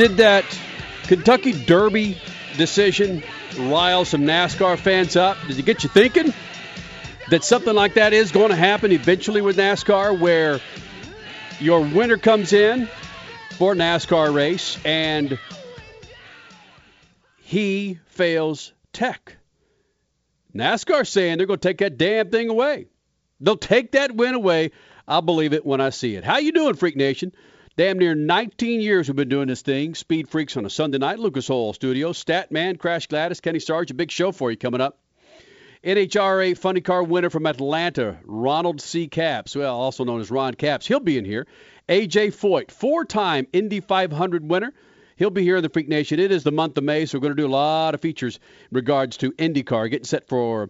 Did that Kentucky Derby decision rile some NASCAR fans up? Did it get you thinking that something like that is going to happen eventually with NASCAR, where your winner comes in for a NASCAR race and he fails tech? NASCAR saying they're going to take that damn thing away. They'll take that win away. I'll believe it when I see it. How you doing, Freak Nation? Damn near 19 years we've been doing this thing. Speed Freaks on a Sunday night. Lucas Oil Studios. Statman, Crash Gladys, Kenny Sarge. A big show for you coming up. NHRA Funny Car winner from Atlanta, Ronald C. Capps, well, also known as Ron Capps. He'll be in here. AJ Foyt, four-time Indy 500 winner. He'll be here in the Freak Nation. It is the month of May, so we're going to do a lot of features in regards to IndyCar, getting set for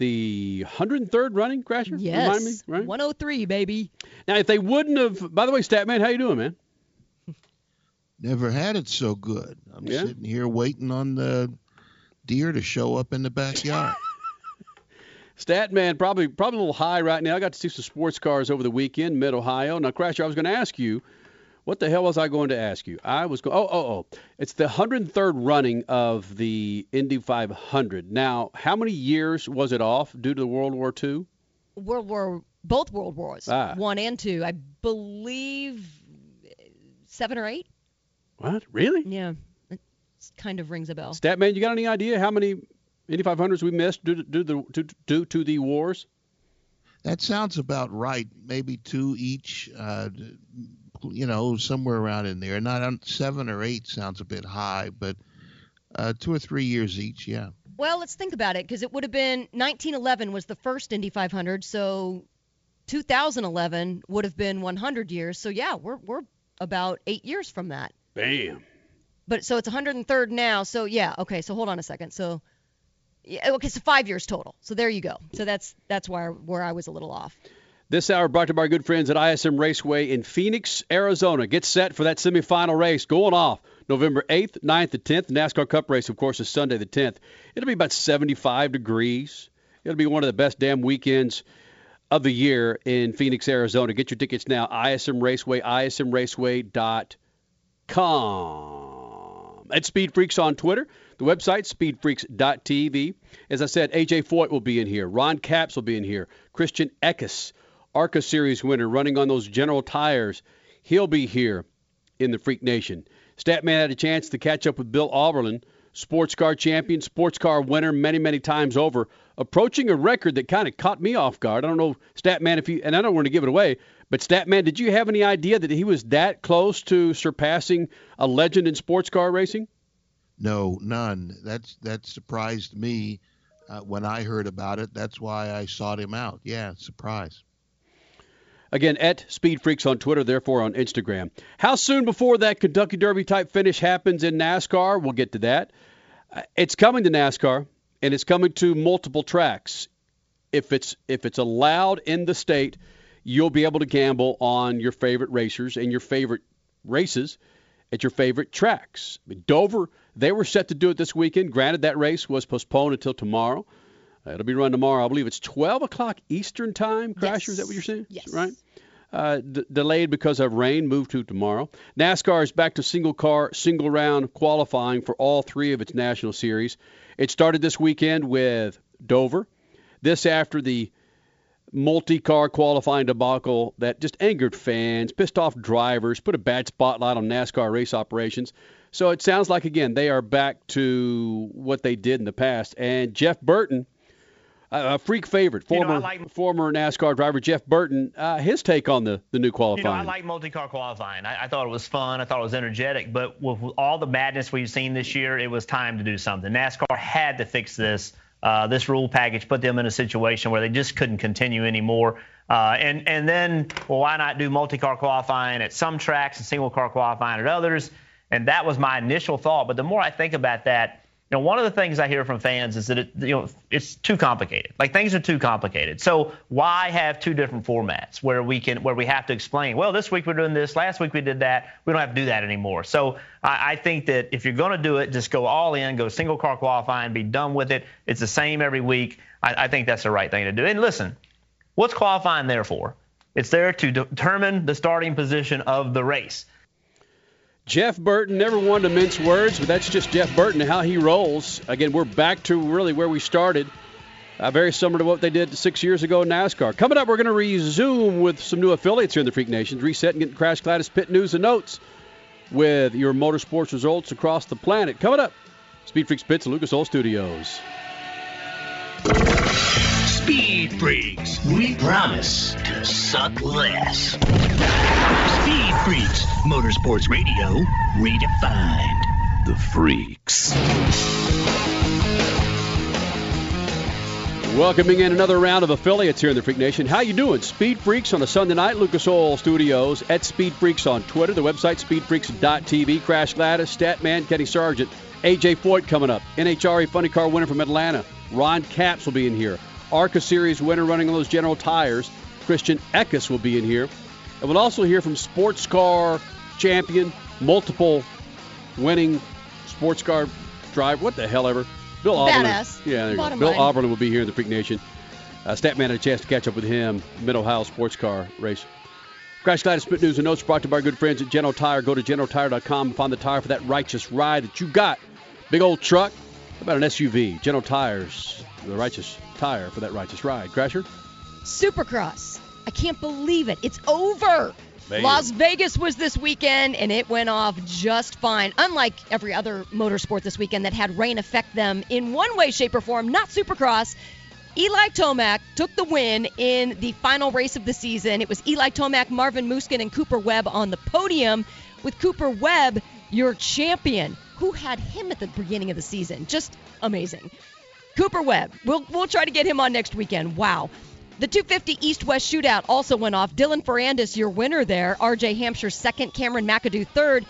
the 103rd running, Crasher? Remind me, Yes. right? 103, baby. Now, if they wouldn't have, by the way, Statman, how you doing, man? Never had it so good. I'm Yeah? sitting here waiting on the deer to show up in the backyard. Statman, probably probably a little high right now. I got to see some sports cars over the weekend, Mid Ohio. Now, Crasher, I was going to ask you, what the hell was I going to ask you? I was going, oh, oh, oh, it's the 103rd running of the Indy 500. Now, how many years was it off due to the World War II? World War, both World Wars, Ah. one and two. I believe uh, seven or eight. What? Really? Yeah, it kind of rings a bell. Statman, you got any idea how many Indy 500s we missed due to, due to, due, due to the wars? that sounds about right. Maybe two each. Uh, you know, somewhere around in there. Not on seven or eight sounds a bit high, but uh, two or three years each. Yeah. Well, let's think about it because it would have been 1911 was the first Indy 500, so 2011 would have been 100 years. So yeah, we're we're about eight years from that. Bam. But so it's 103rd now. So yeah, okay. So hold on a second. So yeah, okay, so five years total. So there you go. So that's that's where where I was a little off. This hour brought to you by our good friends at ISM Raceway in Phoenix, Arizona. Get set for that semifinal race going off November 8th, 9th, and 10th. NASCAR Cup race, of course, is Sunday the 10th. It'll be about 75 degrees. It'll be one of the best damn weekends of the year in Phoenix, Arizona. Get your tickets now. ISM Raceway, ismraceway.com. At Speed Freaks on Twitter. The website, speedfreaks.tv. As I said, AJ Foyt will be in here. Ron Capps will be in here. Christian Eckes, ARCA Series winner, running on those General tires. He'll be here in the Freak Nation. Statman had a chance to catch up with Bill Auberlen, sports car champion, sports car winner many, many times over, approaching a record that kind of caught me off guard. I don't know, Statman, if you, and I don't want to give it away, but Statman, did you have any idea that he was that close to surpassing a legend in sports car racing? No, none. That's that surprised me uh, when I heard about it. That's why I sought him out. Yeah, surprise. Again, at Speed Freaks on Twitter, therefore on Instagram. How soon before that Kentucky Derby type finish happens in NASCAR? We'll get to that. Uh, It's coming to NASCAR, and it's coming to multiple tracks. If it's if it's allowed in the state, you'll be able to gamble on your favorite racers and your favorite races at your favorite tracks. Dover, they were set to do it this weekend. Granted, that race was postponed until tomorrow. Uh, it'll be run tomorrow. I believe it's 12 o'clock Eastern time. Crasher, is that what you're saying? Yes. Right. Uh, d- delayed because of rain, moved to tomorrow. NASCAR is back to single car, single round qualifying for all three of its national series. It started this weekend with Dover. This after the multi-car qualifying debacle that just angered fans, pissed off drivers, put a bad spotlight on NASCAR race operations. So it sounds like again they are back to what they did in the past. And Jeff Burton, a a freak favorite, You know, former like- former NASCAR driver Jeff Burton, uh, his take on the the new You know, qualifying. I like multi-car qualifying. I, I thought it was fun. I thought it was energetic. But with all the madness we've seen this year, it was time to do something. NASCAR had to fix this Uh, this rule package put them in a situation where they just couldn't continue anymore. Uh, and and then, well, why not do multi-car qualifying at some tracks and single car qualifying at others? And that was my initial thought. But the more I think about that, you know, one of the things I hear from fans is that it, you know, it's too complicated. Like things are too complicated. So why have two different formats where we can, where we have to explain? Well, this week we're doing this. Last week we did that. We don't have to do that anymore. So I, I think that if you're going to do it, just go all in, go single car qualifying, be done with it. It's the same every week. I, I think that's the right thing to do. And listen, what's qualifying there for? It's there to determine the starting position of the race. Jeff Burton never wanted to mince words, but that's just Jeff Burton and how he rolls. Again, we're back to really where we started. Uh, very similar to what they did six years ago in NASCAR. Coming up, we're going to resume with some new affiliates here in the Freak Nations, reset and getting Crash Gladys pit news and notes with your motorsports results across the planet. Coming up, Speed Freaks Pits at Lucas Oil Studios. Speed Freaks, we promise to suck less. Speed Freaks, Motorsports Radio, redefined. The Freaks. Welcoming in another round of affiliates here in the Freak Nation. How you doing? Speed Freaks on a Sunday night, Lucas Oil Studios, at Speed Freaks on Twitter, the website speedfreaks.tv, Crash Gladys, Statman, Kenny Sargent, AJ Foyt coming up, NHRA Funny Car winner from Atlanta, Ron Capps will be in here, ARCA Series winner running on those General Tires, Christian Eckes will be in here. And we'll also hear from sports car champion, multiple winning sports car driver, what the hell ever, Bill Auburn. Badass. Yeah, there you go. Bill line. Auberlen will be here in the Freak Nation. Uh, Statman had a chance to catch up with him, Mid Ohio sports car race. Crash Gladys Spit News and Notes brought to you by our good friends at General Tire. Go to generaltire.com and find the tire for that righteous ride that you got. Big old truck, how about an SUV? General Tires, the righteous tire for that righteous ride. Crasher? Supercross. I can't believe it. It's over. Las Vegas was this weekend, and it went off just fine. Unlike every other motorsport this weekend that had rain affect them in one way, shape, or form, not Supercross. Eli Tomac took the win in the final race of the season. It was Eli Tomac, Marvin Musquin, and Cooper Webb on the podium, with Cooper Webb your champion. Who had him at the beginning of the season? Just amazing. Cooper Webb. We'll we'll try to get him on next weekend. Wow. The 250 East-West Shootout also went off. Dylan Ferrandis, your winner there. RJ Hampshire second. Cameron McAdoo third.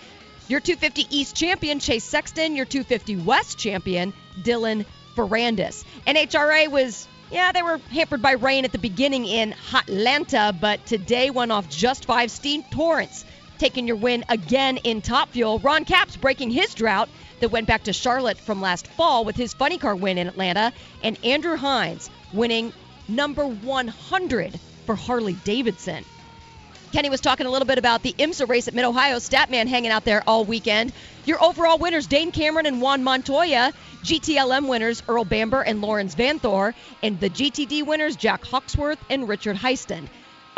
Your 250 East champion Chase Sexton. Your 250 West champion Dylan Ferrandis. NHRA was yeah they were hampered by rain at the beginning in Atlanta, but today went off just five. Steve Torrence taking your win again in Top Fuel. Ron Capps breaking his drought that went back to Charlotte from last fall with his funny car win in Atlanta, and Andrew Hines winning number 100 for Harley Davidson. Kenny was talking a little bit about the IMSA race at Mid Ohio. Statman hanging out there all weekend. Your overall winners, Dane Cameron and Juan Montoya. GTLM winners, Earl Bamber and Laurens Vanthoor. And the GTD winners, Jack Hawksworth and Richard Heistand.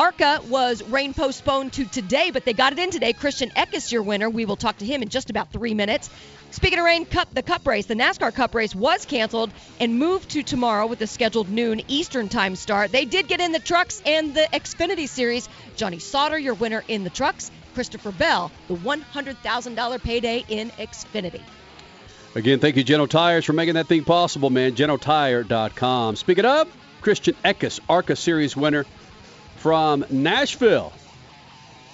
ARCA was rain postponed to today, but they got it in today. Christian Eckes, your winner. We will talk to him in just about three minutes. Speaking of rain, Cup the Cup race, the NASCAR Cup race was canceled and moved to tomorrow with the scheduled noon Eastern time start. They did get in the trucks and the Xfinity Series. Johnny Sauter, your winner in the trucks. Christopher Bell, the $100,000 payday in Xfinity. Again, thank you, General Tires, for making that thing possible, man. GeneralTire.com. Speaking of, Christian Eckes, ARCA Series winner from Nashville.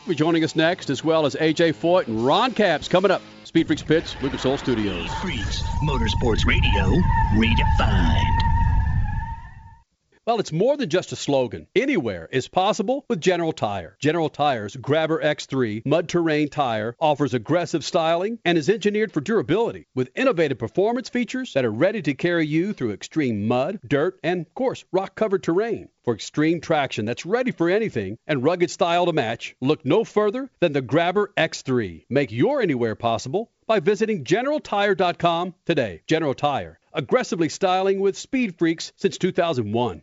Be joining us next, as well as AJ Foyt and Ron Capps coming up. Speed Freaks Pits, Lucas Oil Studios. Freaks, Motorsports Radio, redefined. Well, it's more than just a slogan. Anywhere is possible with General Tire. General Tire's Grabber X3 mud terrain tire offers aggressive styling and is engineered for durability with innovative performance features that are ready to carry you through extreme mud, dirt, and, of course, rock covered terrain. For extreme traction that's ready for anything and rugged style to match, look no further than the Grabber X3. Make your anywhere possible by visiting GeneralTire.com today. General Tire, aggressively styling with speed freaks since 2001.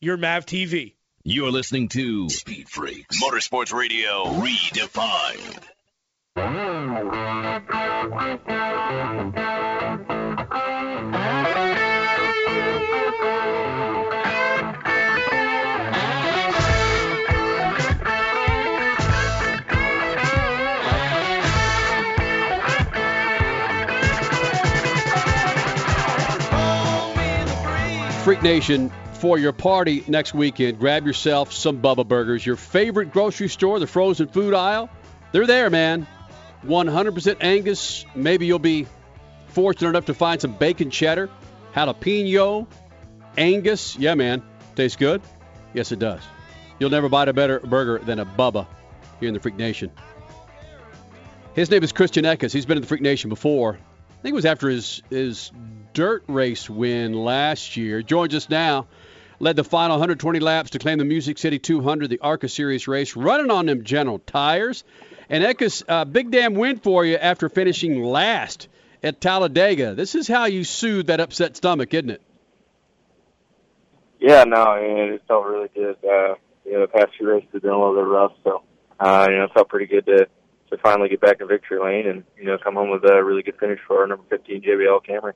your Mav TV. You're listening to Speed Freaks Motorsports Radio Redefined. Freak Nation, for your party next weekend, grab yourself some Bubba Burgers. Your favorite grocery store, the frozen food aisle, they're there, man. 100% Angus. Maybe you'll be fortunate enough to find some bacon cheddar, jalapeno, Angus. Yeah, man. Tastes good? Yes, it does. You'll never buy a better burger than a Bubba here in the Freak Nation. His name is Christian Eckes. He's been in the Freak Nation before. I think it was after his his dirt race win last year. Joins us now. Led the final 120 laps to claim the Music City 200, the ARCA Series race, running on them General tires. And Eckes, uh, big damn win for you after finishing last at Talladega. This is how you soothe that upset stomach, isn't it? Yeah, no, I it felt really good. Uh, you know, the past few races have been a little bit rough, so uh, you know, it felt pretty good to to finally get back in victory lane and you know come home with a really good finish for our number 15 JBL Camry.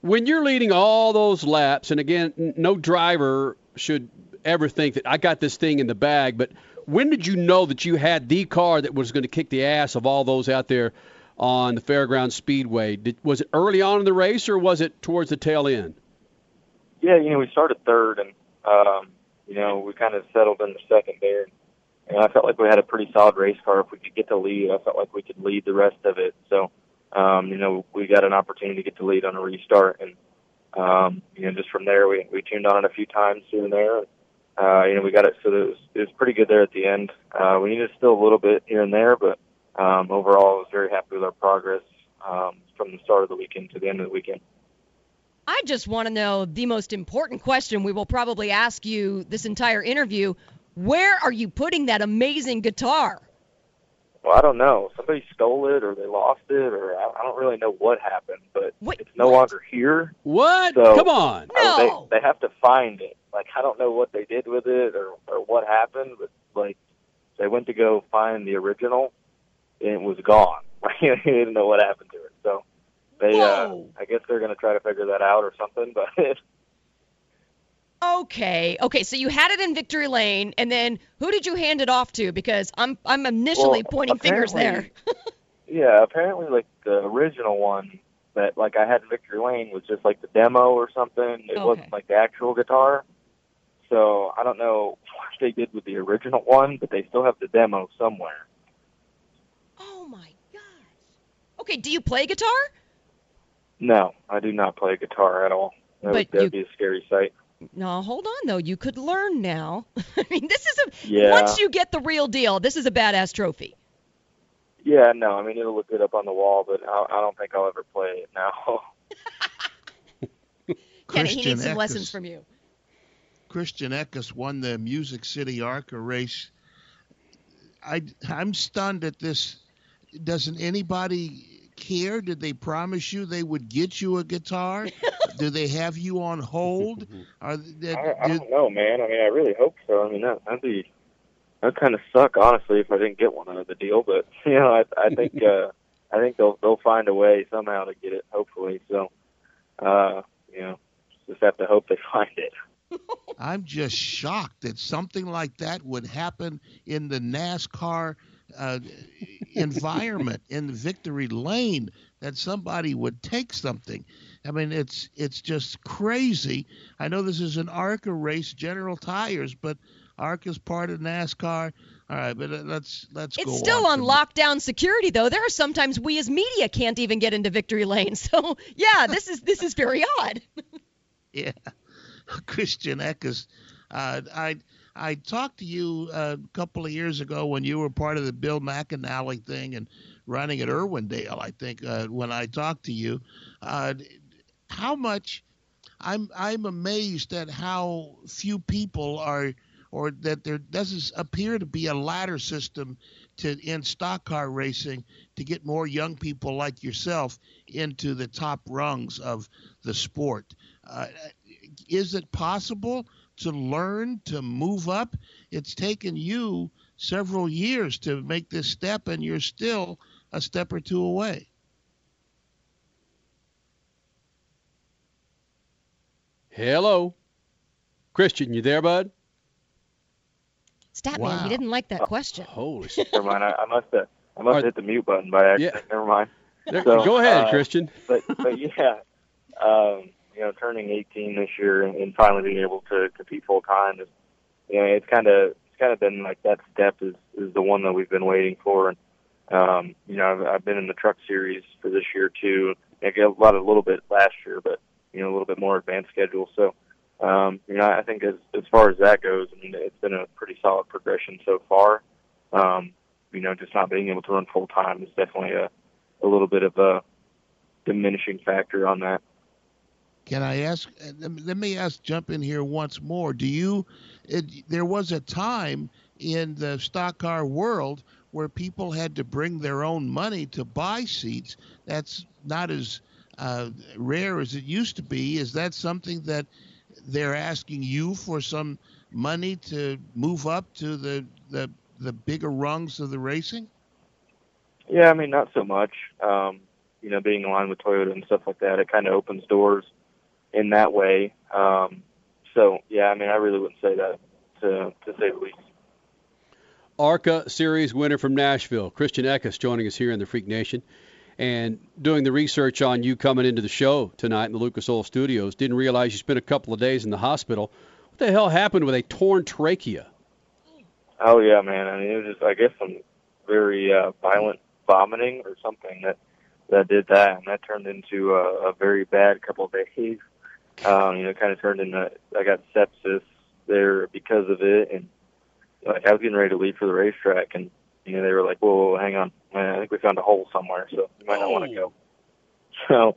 When you're leading all those laps, and again, no driver should ever think that I got this thing in the bag, but when did you know that you had the car that was going to kick the ass of all those out there on the Fairground Speedway? Did, was it early on in the race, or was it towards the tail end? Yeah, you know, we started third, and um, you know, we kind of settled in the second there. And I felt like we had a pretty solid race car. If we could get the lead, I felt like we could lead the rest of it. So, um, you know, we got an opportunity to get the lead on a restart, and um, you know, just from there, we we tuned on it a few times here and there. Uh, you know, we got it so it was it was pretty good there at the end. Uh, we needed still a little bit here and there, but um, overall, I was very happy with our progress um, from the start of the weekend to the end of the weekend. I just want to know the most important question we will probably ask you this entire interview. Where are you putting that amazing guitar? Well, I don't know. Somebody stole it, or they lost it, or I, I don't really know what happened. But What- it's no longer here. What? So, Come on. I- No. they they have to find it. Like I don't know what they did with it or or what happened, but like they went to go find the original, and it was gone. they didn't know what happened to it. So they, uh, Whoa. I guess they're going to try to figure that out or something. But Okay, okay. So you had it in Victory Lane, and then who did you hand it off to? Because I'm I'm initially Well, pointing fingers there. yeah, apparently like the original one that like I had in Victory Lane was just like the demo or something. It Okay. wasn't like the actual guitar. So I don't know what they did with the original one, but they still have the demo somewhere. Oh my gosh. Okay, do you play guitar? No, I do not play guitar at all. That would that'd you- be a scary sight. No, hold on though. You could learn now. I mean, this is a Yeah. once you get the real deal, this is a badass trophy. Yeah, no, I mean it'll look good up on the wall, but I, I don't think I'll ever play it now. Kenny, he needs some Eckes. lessons from you. Christian Eckes won the Music City ARCA race. I, I'm stunned at this. Doesn't anybody care? Did they promise you they would get you a guitar? Do they have you on hold? Are they, I, I do- don't know, man. I mean, I really hope so. I mean, that, that'd be that kind of suck, honestly, if I didn't get one out of the deal. But you know, I, I think uh, I think they'll they'll find a way somehow to get it, hopefully. So, uh, you know, just have to hope they find it. I'm just shocked that something like that would happen in the NASCAR uh, environment in the victory lane. That somebody would take something. I mean, it's it's just crazy. I know this is an ARCA race, General Tires, but ARCA's part of NASCAR. All right, but uh, let's let's go. It's still on on lockdown security though. There are sometimes we as media can't even get into victory lane. So yeah, this is this is very odd. Yeah, Christian Eckes. Uh, I I talked to you uh, a couple of years ago when you were part of the Bill McAnally thing and running at Irwindale. I think uh, when I talked to you, uh, how much I'm I'm amazed at how few people are or that there doesn't appear to be a ladder system to in stock car racing to get more young people like yourself into the top rungs of the sport. Uh, is it possible to learn to move up? It's taken you several years to make this step, and you're still a step or two away. Hello. Christian, you there, bud? Stop Wow. man, he didn't like that question. Holy shit. Never mind. I, I must have I must have hit the mute button by accident. Never mind. There- So, Go ahead, uh, Christian. but but yeah, um, you know, turning 18 this year and, and finally being able to compete full time is, you know, it's kind of it's kind of been like that step is is the one that we've been waiting for. And um, you know, I've, I've been in the truck series for this year too. I get a lot a little bit last year, but you know, a little bit more advanced schedule. So. Um, you know, I think as as far as that goes, I mean, it's been a pretty solid progression so far. Um, you know, just not being able to run full time is definitely a a little bit of a diminishing factor on that. Can I ask? uh, Let me- ask. Jump in here once more. Do you? It, there was a time in the stock car world where people had to bring their own money to buy seats. That's not as uh, rare as it used to be. Is that something that they're asking you for some money to move up to the the the bigger rungs of the racing? Yeah, I mean, not so much. Um, you know, being aligned with Toyota and stuff like that, it kind of opens doors in that way. Um, so, yeah, I mean, I really wouldn't say that to to say the least. ARCA Series winner from Nashville, Christian Eckes, joining us here in the Freak Nation. And doing the research on you coming into the show tonight in the Lucas Oil Studios, didn't realize you spent a couple of days in the hospital. What the hell happened with a torn trachea? Oh yeah, man. I mean, it was just I guess some very uh, violent vomiting or something that that did that, and that turned into a, a very bad couple of days. Um, you know, kind of turned into I got sepsis there because of it, and like I was getting ready to leave for the racetrack, and you know they were like, "Whoa, hang on, man, I think we found a hole somewhere, so you might not want to go." So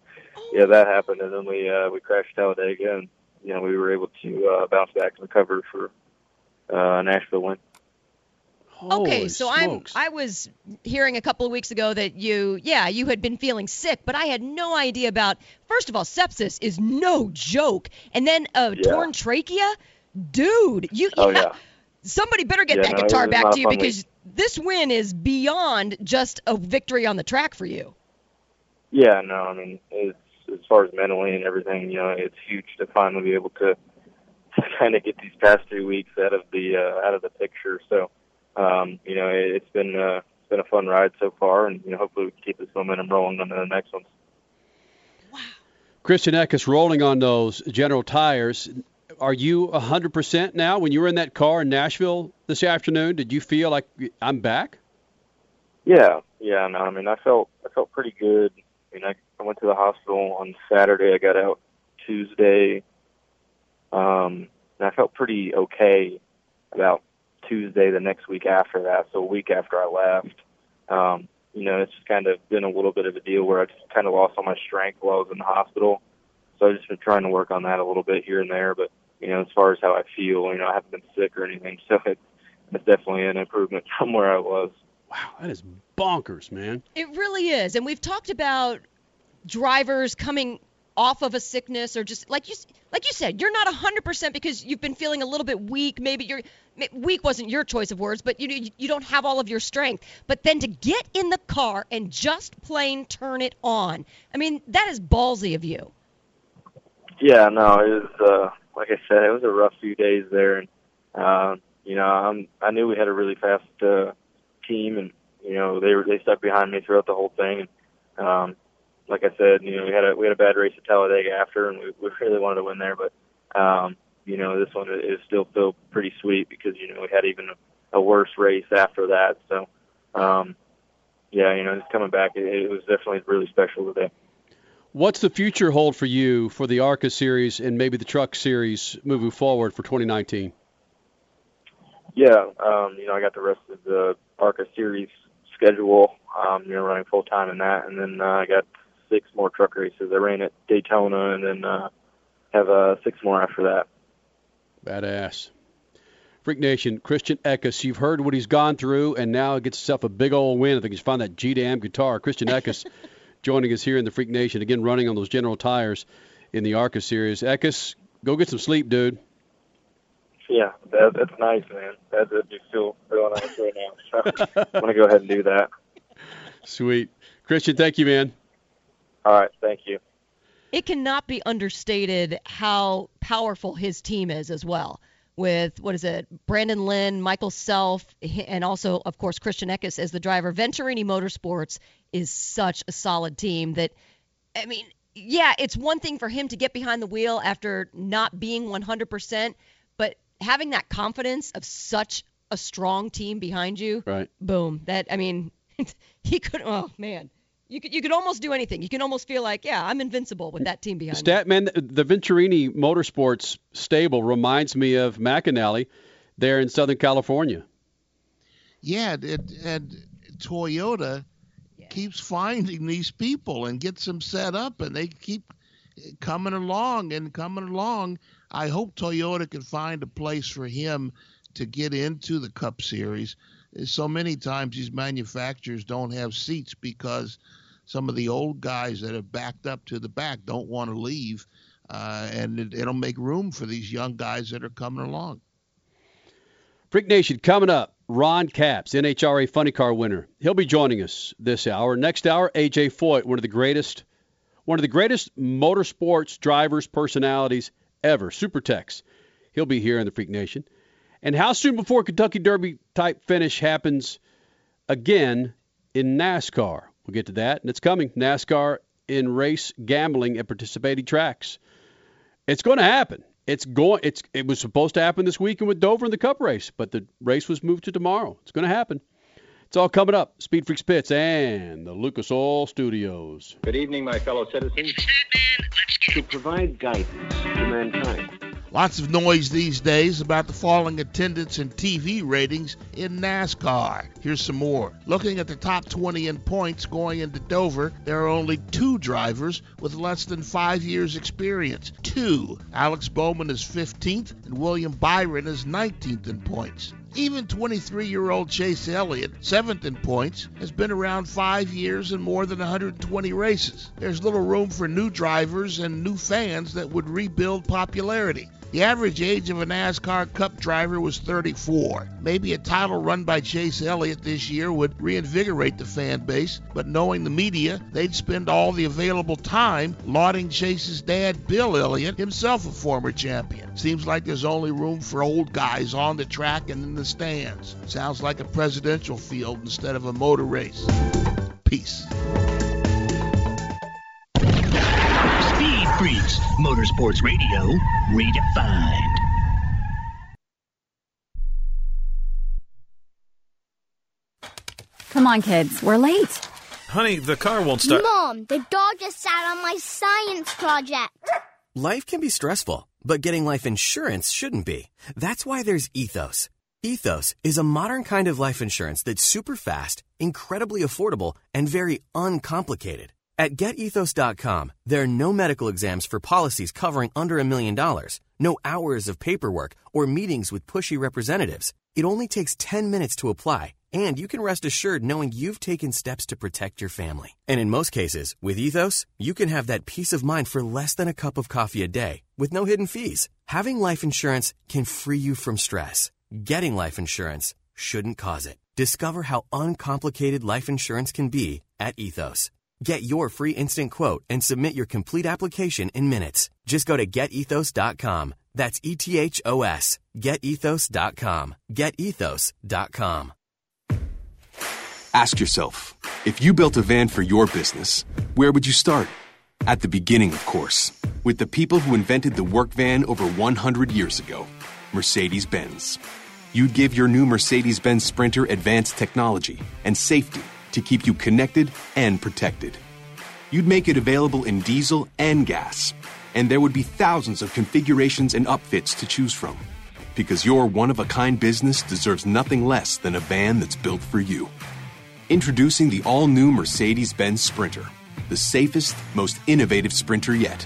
yeah, that happened, and then we uh, we crashed Talladega, and you know we were able to uh, bounce back and recover for uh, Nashville win. Okay, Holy so smokes. I'm I was hearing a couple of weeks ago that you yeah, you had been feeling sick, but I had no idea about first of all, sepsis is no joke. And then a Yeah. torn trachea? Dude, you Oh yeah. somebody better get Yeah, that no, guitar back to you a fun because this win is beyond just a victory on the track for you. Yeah, no, I mean, it's, as far as mentally and everything, you know, it's huge to finally be able to, to kind of get these past three weeks out of the uh, out of the picture. So, um, you know, it, it's been uh, it's been a fun ride so far, and you know, hopefully we can keep this momentum rolling on the next ones. Wow. Christian Eckes rolling on those General Tires. Are you 100% now? When you were in that car in Nashville this afternoon, did you feel like I'm back? Yeah, yeah, no, I mean, I felt I felt pretty good. I mean, I, I went to the hospital on Saturday. I got out Tuesday, um, and I felt pretty okay about Tuesday the next week after that. So a week after I left, um, you know, it's just kind of been a little bit of a deal where I just kind of lost all my strength while I was in the hospital. So I've just been trying to work on that a little bit here and there. But you know, as far as how I feel, you know, I haven't been sick or anything, so it's, it's definitely an improvement from where I was. Wow, that is bonkers, man. It really is. And we've talked about drivers coming off of a sickness or just like you like you said, you're not 100% because you've been feeling a little bit weak. Maybe you're weak wasn't your choice of words, but you you don't have all of your strength. But then to get in the car and just plain turn it on. I mean, that is ballsy of you. Yeah, no, it was uh, like I said, it was a rough few days there, and uh, you know, I'm, I knew we had a really fast uh, team, and you know, they were they stuck behind me throughout the whole thing. And um, like I said, you know, we had a we had a bad race at Talladega after, and we, we really wanted to win there, but um, you know, this one is still feel pretty sweet because you know we had even a, a worse race after that. So, um, yeah, you know, just coming back, it, it was definitely really special today. What's the future hold for you for the ARCA series and maybe the Truck series moving forward for 2019? Yeah, um, you know, I got the rest of the ARCA series schedule. Um, you know, running full time in that, and then uh, I got six more truck races. I ran at Daytona, and then uh, have uh, six more after that. Badass. Freak Nation, Christian Eckes, you've heard what he's gone through, and now gets himself a big old win. I think he's found that G-Dam guitar. Christian Eckes joining us here in the Freak Nation, again running on those General Tires in the ARCA series. Eckes, go get some sleep, dude. Yeah, that, that's nice, man. That, that just feel real nice right now. So I'm gonna go ahead and do that. Sweet, Christian. Thank you, man. All right, thank you. It cannot be understated how powerful his team is as well. With what is it, Brandon Lynn, Michael Self, and also of course Christian Eckes as the driver. Venturini Motorsports is such a solid team that, I mean, yeah, it's one thing for him to get behind the wheel after not being 100%, but having that confidence of such a strong team behind you, right? Boom. That I mean, he could. Oh man, you could you could almost do anything. You can almost feel like, yeah, I'm invincible with that team behind Stat, me. man, the Venturini Motorsports stable reminds me of McAnally there in Southern California. Yeah, it, and Toyota yeah. keeps finding these people and gets them set up, and they keep coming along and coming along. I hope Toyota can find a place for him to get into the Cup Series. So many times these manufacturers don't have seats because some of the old guys that have backed up to the back don't want to leave, uh, and it, it'll make room for these young guys that are coming along. Freak Nation coming up. Ron Capps, NHRA Funny Car winner. He'll be joining us this hour. Next hour, AJ Foyt, one of the greatest, one of the greatest motorsports drivers personalities ever. Super Tex. He'll be here in the Freak Nation. And how soon before Kentucky Derby type finish happens again in NASCAR? We'll get to that, and it's coming. NASCAR in race gambling at participating tracks. It's going to happen. It's going. It's it was supposed to happen this weekend with Dover in the Cup race, but the race was moved to tomorrow. It's going to happen. It's all coming up. Speed Freaks Pits and the Lucas Oil Studios. Good evening, my fellow citizens. To provide guidance to mankind. Lots of noise these days about the falling attendance and TV ratings in NASCAR. Here's some more. Looking at the top 20 in points going into Dover, there are only two drivers with less than five years' experience. Two. Alex Bowman is 15th, and William Byron is 19th in points. Even 23 year old Chase Elliott, seventh in points, has been around five years and more than 120 races. There's little room for new drivers and new fans that would rebuild popularity. The average age of a NASCAR Cup driver was 34. Maybe a title run by Chase Elliott this year would reinvigorate the fan base, but knowing the media, they'd spend all the available time lauding Chase's dad, Bill Elliott, himself a former champion. Seems like there's only room for old guys on the track and in the stands. Sounds like a presidential field instead of a motor race. Peace. Speed Freaks, Motorsports Radio, redefined. Come on, kids, we're late. Honey, the car won't start. Mom, the dog just sat on my science project. Life can be stressful, but getting life insurance shouldn't be. That's why there's Ethos. Ethos is a modern kind of life insurance that's super fast, incredibly affordable, and very uncomplicated. At getethos.com, there are no medical exams for policies covering under a million dollars, no hours of paperwork or meetings with pushy representatives. It only takes 10 minutes to apply, and you can rest assured knowing you've taken steps to protect your family. And in most cases, with Ethos, you can have that peace of mind for less than a cup of coffee a day with no hidden fees. Having life insurance can free you from stress. Getting life insurance shouldn't cause it. Discover how uncomplicated life insurance can be at Ethos. Get your free instant quote and submit your complete application in minutes. Just go to getethos.com. That's E T H O S. Getethos.com. Getethos.com. Ask yourself if you built a van for your business, where would you start? At the beginning, of course, with the people who invented the work van over 100 years ago Mercedes Benz. You'd give your new Mercedes Benz Sprinter advanced technology and safety to keep you connected and protected. You'd make it available in diesel and gas, and there would be thousands of configurations and upfits to choose from. Because your one of a kind business deserves nothing less than a van that's built for you. Introducing the all new Mercedes Benz Sprinter, the safest, most innovative Sprinter yet,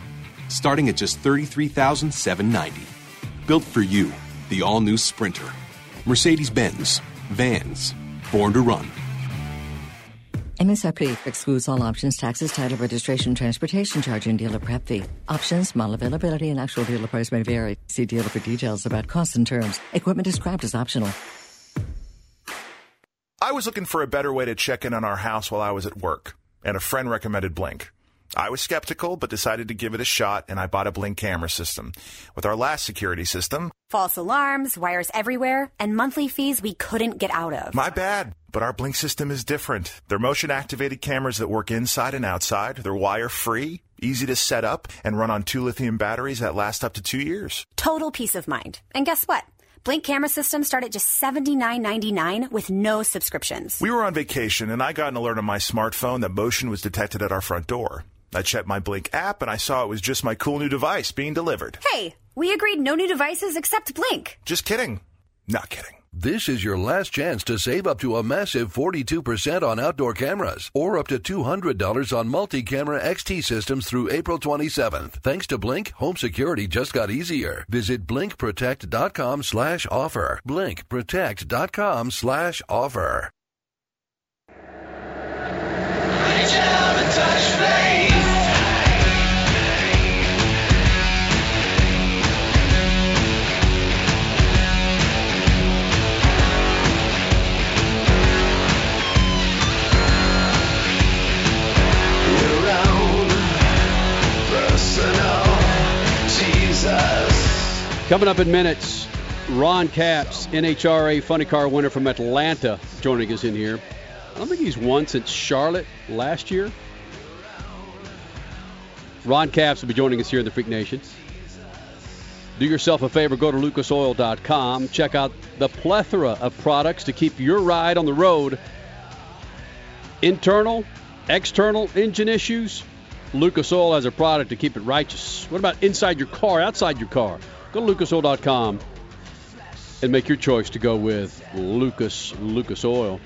starting at just 33,790. Built for you, the all new Sprinter. Mercedes Benz, vans, born to run. MSRP excludes all options, taxes, title, registration, transportation charge, and dealer prep fee. Options, model availability, and actual dealer price may vary. See dealer for details about costs and terms. Equipment described as optional. I was looking for a better way to check in on our house while I was at work, and a friend recommended Blink. I was skeptical, but decided to give it a shot, and I bought a Blink camera system. With our last security system, False alarms, wires everywhere, and monthly fees we couldn't get out of. my bad. But our Blink system is different. They're motion activated cameras that work inside and outside. They're wire free, easy to set up, and run on two lithium batteries that last up to two years. Total peace of mind. And guess what? Blink camera systems start at just $79.99 with no subscriptions. We were on vacation, and I got an alert on my smartphone that motion was detected at our front door. I checked my Blink app, and I saw it was just my cool new device being delivered. Hey, we agreed no new devices except Blink. Just kidding. Not kidding. This is your last chance to save up to a massive 42% on outdoor cameras or up to $200 on multi-camera XT systems through April 27th. Thanks to Blink, home security just got easier. Visit blinkprotect.com slash offer. blinkprotect.com slash offer. Coming up in minutes, Ron Capps, NHRA Funny Car winner from Atlanta, joining us in here. I don't think he's won since Charlotte last year. Ron Capps will be joining us here in the Freak Nation. Do yourself a favor, go to lucasoil.com. Check out the plethora of products to keep your ride on the road. Internal, external engine issues. Lucas Oil has a product to keep it righteous. What about inside your car, outside your car? Go to lucasoil.com and make your choice to go with Lucas Lucas Oil.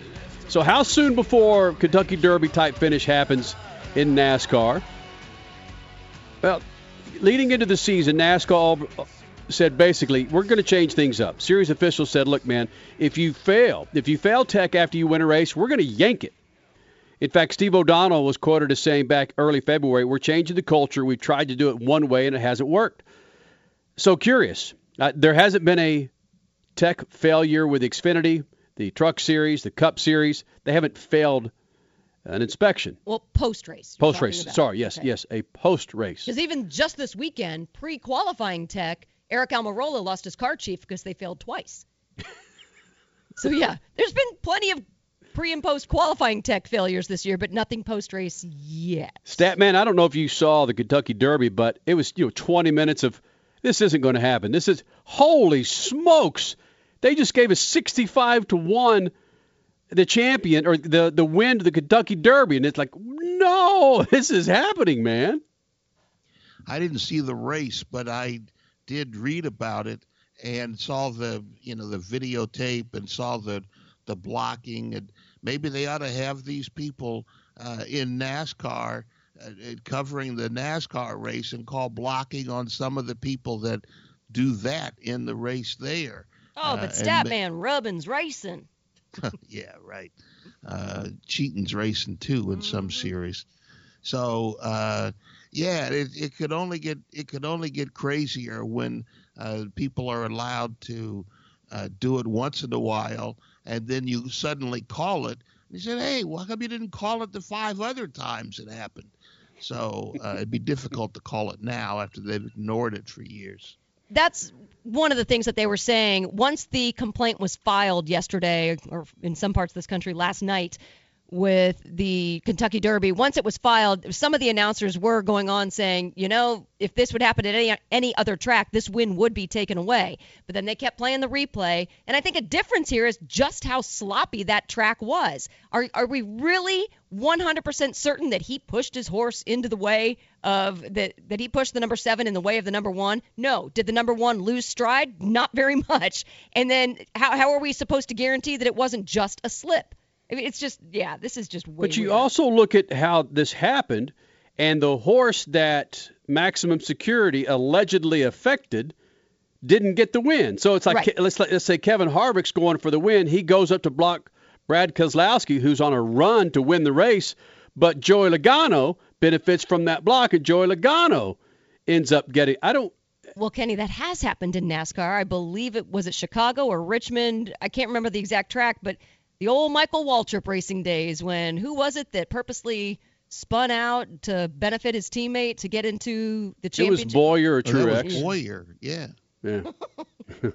So, how soon before Kentucky Derby type finish happens in NASCAR? Well, leading into the season, NASCAR said basically, we're going to change things up. Series officials said, look, man, if you fail, if you fail tech after you win a race, we're going to yank it. In fact, Steve O'Donnell was quoted as saying back early February, we're changing the culture. We've tried to do it one way and it hasn't worked. So curious. Uh, there hasn't been a tech failure with Xfinity, the Truck Series, the Cup Series. They haven't failed an inspection. Well, post race. Post race. Sorry. Yes. Okay. Yes. A post race. Because even just this weekend, pre qualifying tech, Aric Almirola lost his car chief because they failed twice. so yeah, there's been plenty of pre and post qualifying tech failures this year, but nothing post race yet. Statman, I don't know if you saw the Kentucky Derby, but it was you know 20 minutes of this isn't going to happen. This is holy smokes. They just gave us 65 to 1 the champion or the the win to the Kentucky Derby and it's like no, this is happening, man. I didn't see the race, but I did read about it and saw the you know the videotape and saw the the blocking and maybe they ought to have these people uh, in NASCAR covering the NASCAR race and call blocking on some of the people that do that in the race there. Oh, but uh, Statman Rubbin's racing. yeah, right. Uh, Cheating's racing too in some mm-hmm. series. So uh, yeah, it, it could only get it could only get crazier when uh, people are allowed to uh, do it once in a while, and then you suddenly call it. And you said, "Hey, why come you didn't call it the five other times it happened?" So uh, it'd be difficult to call it now after they've ignored it for years. That's one of the things that they were saying. Once the complaint was filed yesterday, or in some parts of this country last night, with the Kentucky Derby. Once it was filed, some of the announcers were going on saying, you know, if this would happen at any any other track, this win would be taken away. But then they kept playing the replay, and I think a difference here is just how sloppy that track was. Are are we really 100% certain that he pushed his horse into the way of that that he pushed the number 7 in the way of the number 1? No. Did the number 1 lose stride? Not very much. And then how how are we supposed to guarantee that it wasn't just a slip? I mean, it's just yeah, this is just. Weird But you weird. also look at how this happened, and the horse that maximum security allegedly affected didn't get the win. So it's like right. let's let's say Kevin Harvick's going for the win. He goes up to block Brad Keselowski, who's on a run to win the race, but Joey Logano benefits from that block, and Joey Logano ends up getting. I don't. Well, Kenny, that has happened in NASCAR. I believe it was at Chicago or Richmond. I can't remember the exact track, but the old Michael Waltrip racing days when who was it that purposely spun out to benefit his teammate to get into the championship? It was Bowyer or oh, Truex. Bowyer, yeah. Yeah.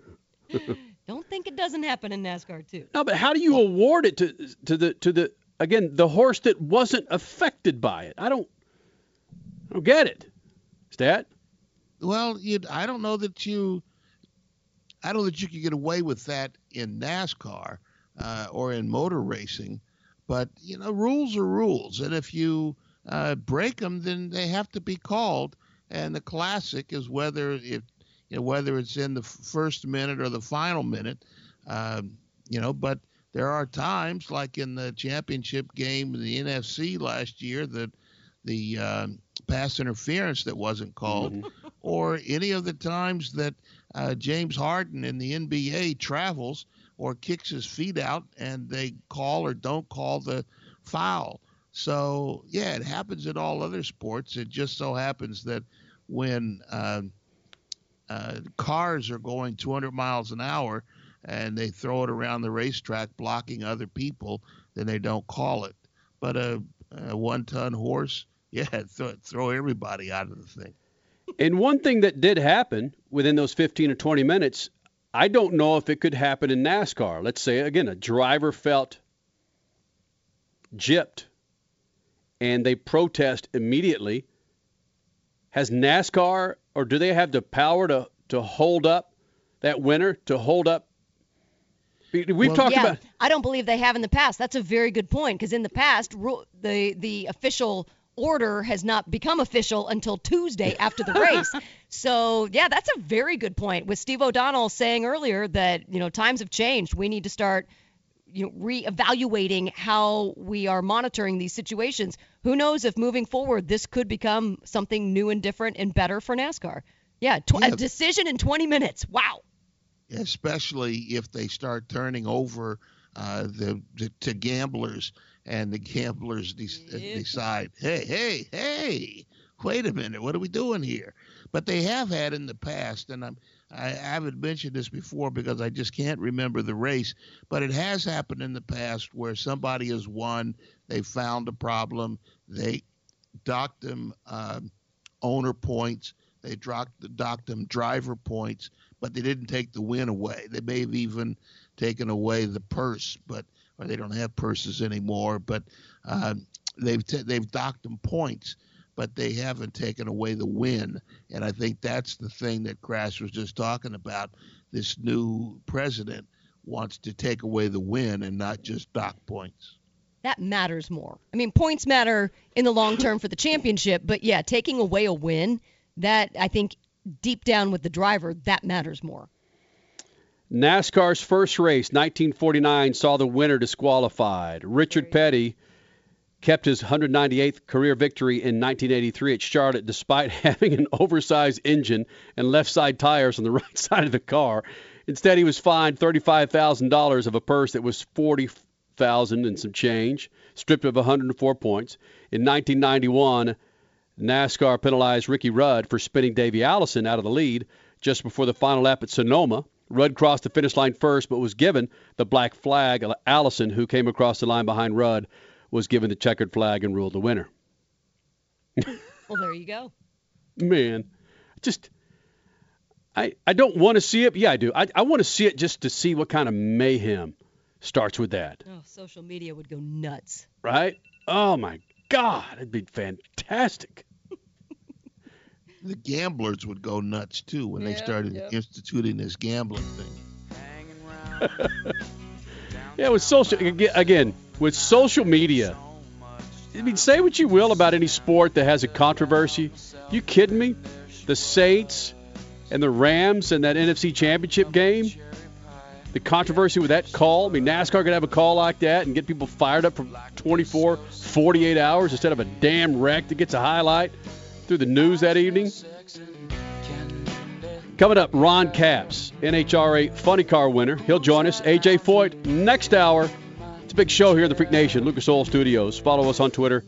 Don't think it doesn't happen in NASCAR too. No, but how do you award it to to the to the again the horse that wasn't affected by it? I don't I don't get it. Stat. Well, you, I don't know that you I don't know that you can get away with that in NASCAR uh, or in motor racing. But you know, rules are rules, and if you uh, break them, then they have to be called. And the classic is whether it, you know, whether it's in the first minute or the final minute. Um, you know, but there are times, like in the championship game in the NFC last year, that the uh, pass interference that wasn't called, mm-hmm. or any of the times that uh, James Harden in the NBA travels or kicks his feet out and they call or don't call the foul. So, yeah, it happens in all other sports. It just so happens that when uh, uh, cars are going 200 miles an hour and they throw it around the racetrack blocking other people, then they don't call it. But a, a one ton horse, yeah, throw, throw everybody out of the thing. And one thing that did happen within those 15 or 20 minutes, I don't know if it could happen in NASCAR. Let's say, again, a driver felt gypped and they protest immediately. Has NASCAR or do they have the power to, to hold up that winner, to hold up? We've well, talked yeah, about. I don't believe they have in the past. That's a very good point because in the past, the the official order has not become official until Tuesday after the race. So, yeah, that's a very good point. With Steve O'Donnell saying earlier that, you know, times have changed. We need to start you know, reevaluating how we are monitoring these situations. Who knows if moving forward this could become something new and different and better for NASCAR? Yeah, tw- yeah. a decision in 20 minutes. Wow. Especially if they start turning over uh, the, the to gamblers and the gamblers de- yep. decide, hey, hey, hey, wait a minute, what are we doing here? But they have had in the past, and I'm I haven't mentioned this before because I just can't remember the race, but it has happened in the past where somebody has won, they found a problem, they docked them uh, owner points, they docked, docked them driver points, but they didn't take the win away. They may have even taken away the purse, but or they don't have purses anymore, but um, they've t- they've docked them points but they haven't taken away the win. And I think that's the thing that Crash was just talking about. This new president wants to take away the win and not just dock points. That matters more. I mean, points matter in the long term for the championship, but yeah, taking away a win, that I think deep down with the driver, that matters more. NASCAR's first race, 1949, saw the winner disqualified. Richard Petty kept his 198th career victory in 1983 at Charlotte despite having an oversized engine and left side tires on the right side of the car. Instead, he was fined $35,000 of a purse that was 40,000 and some change, stripped of 104 points. In 1991, NASCAR penalized Ricky Rudd for spinning Davey Allison out of the lead just before the final lap at Sonoma. Rudd crossed the finish line first, but was given the black flag. Allison, who came across the line behind Rudd, was given the checkered flag and ruled the winner. well, there you go. Man, just I I don't want to see it. yeah, I do. I I want to see it just to see what kind of mayhem starts with that. Oh, social media would go nuts. Right? Oh my God, it'd be fantastic. the gamblers would go nuts too when they started yep. instituting this gambling thing. yeah, with social again, with social media. I mean, say what you will about any sport that has a controversy. You kidding me? The Saints and the Rams and that NFC Championship game. The controversy with that call. I mean, NASCAR could have a call like that and get people fired up for 24, 48 hours instead of a damn wreck that gets a highlight through the news that evening. Coming up, Ron Capps, NHRA Funny Car winner. He'll join us. AJ Foyt next hour. It's a big show here in the Freak Nation, Lucas Oil Studios. Follow us on Twitter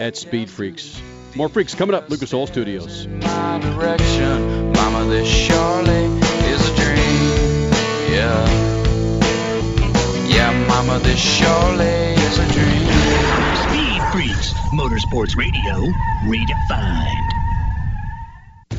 at Speed Freaks. More freaks coming up, Lucas Oil Studios. My direction, Mama, this surely is a dream. Yeah. Yeah, Mama, this surely is a dream. Speed Freaks, Motorsports Radio, redefined.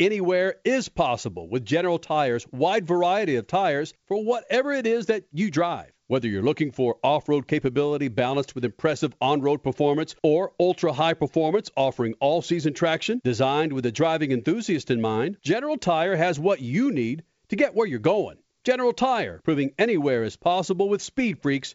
Anywhere is possible with General Tire's wide variety of tires for whatever it is that you drive. Whether you're looking for off road capability balanced with impressive on road performance or ultra high performance offering all season traction designed with a driving enthusiast in mind, General Tire has what you need to get where you're going. General Tire, proving anywhere is possible with speed freaks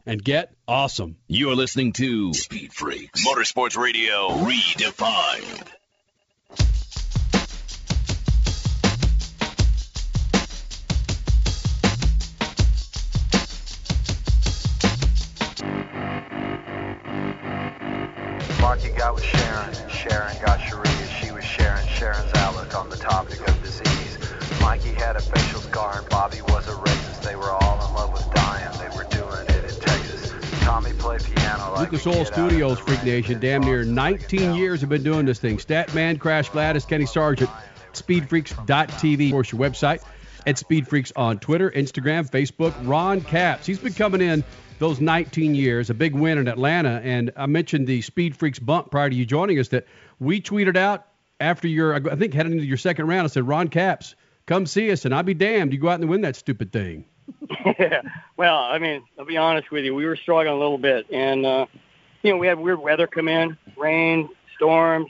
and get awesome. You're listening to Speed Freaks Motorsports Radio Redefined. Marky got with Sharon, and Sharon got Sharia. She was sharing Sharon's outlook on the topic of disease. Mikey had a facial scar, and Bobby piano like Lucas a Oil kid out Studios, Freak Nation, damn near 19 years have been doing this thing. Statman, Crash Gladys, Kenny Sargent, SpeedFreaks.tv, of course, your website, at SpeedFreaks on Twitter, Instagram, Facebook. Ron Capps, he's been coming in those 19 years, a big win in Atlanta. And I mentioned the Speed Freaks bump prior to you joining us that we tweeted out after your, I think heading into your second round. I said, Ron Capps, come see us, and I'll be damned. You go out and win that stupid thing. yeah. Well, I mean, I'll be honest with you. We were struggling a little bit, and uh, you know, we had weird weather come in, rain, storms.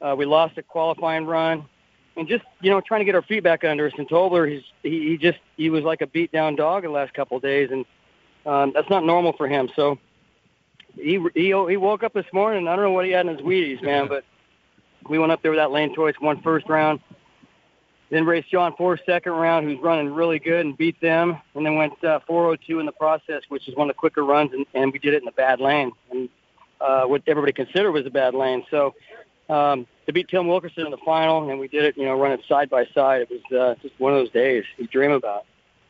Uh, we lost a qualifying run, and just you know, trying to get our feet back under us. And Tobler, he's he, he just he was like a beat down dog the last couple of days, and um, that's not normal for him. So he he he woke up this morning. I don't know what he had in his Wheaties, man, but we went up there with that lane choice, won first round. Then raced John Force second round, who's running really good, and beat them. And then went uh, 402 in the process, which is one of the quicker runs, and, and we did it in a bad lane, and uh, what everybody considered was a bad lane. So um, to beat Tim Wilkerson in the final, and we did it, you know, running side by side. It was uh, just one of those days you dream about.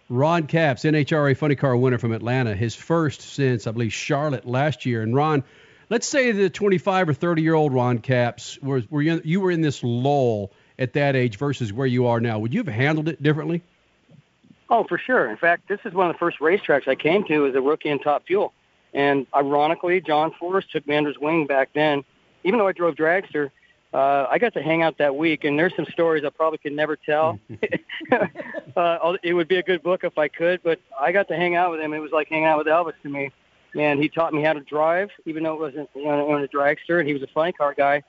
Ron Capps, NHRA Funny Car winner from Atlanta, his first since I believe Charlotte last year. And Ron, let's say the 25 or 30 year old Ron Capps was were you, you were in this lull at that age versus where you are now. Would you have handled it differently? Oh, for sure. In fact, this is one of the first racetracks I came to as a rookie in Top Fuel. And ironically, John Force took me under his wing back then. Even though I drove dragster, uh, I got to hang out that week, and there's some stories I probably could never tell. uh, it would be a good book if I could, but I got to hang out with him. It was like hanging out with Elvis to me. And he taught me how to drive, even though it wasn't you know, on a dragster, and he was a funny car guy.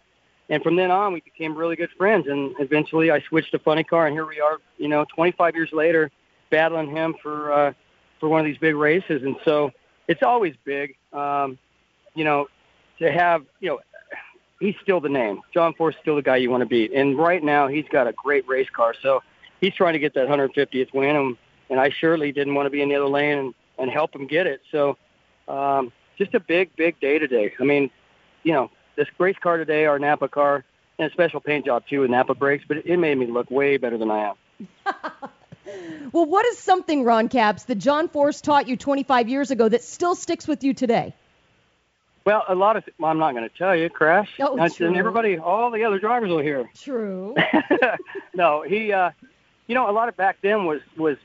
And from then on, we became really good friends. And eventually, I switched to funny car, and here we are, you know, 25 years later, battling him for uh, for one of these big races. And so it's always big, um, you know, to have, you know, he's still the name. John Force still the guy you want to beat. And right now, he's got a great race car. So he's trying to get that 150th win, and, and I surely didn't want to be in the other lane and, and help him get it. So um, just a big, big day today. I mean, you know, this race car today, our Napa car, and a special paint job too with Napa brakes, but it made me look way better than I am. Well, what is something, Ron Capps, that John Force taught you 25 years ago that still sticks with you today? Well, a lot of well, I'm not going to tell you, Crash. Oh, and true. everybody, all the other drivers will hear. True. no, he, uh, you know, a lot of back then was was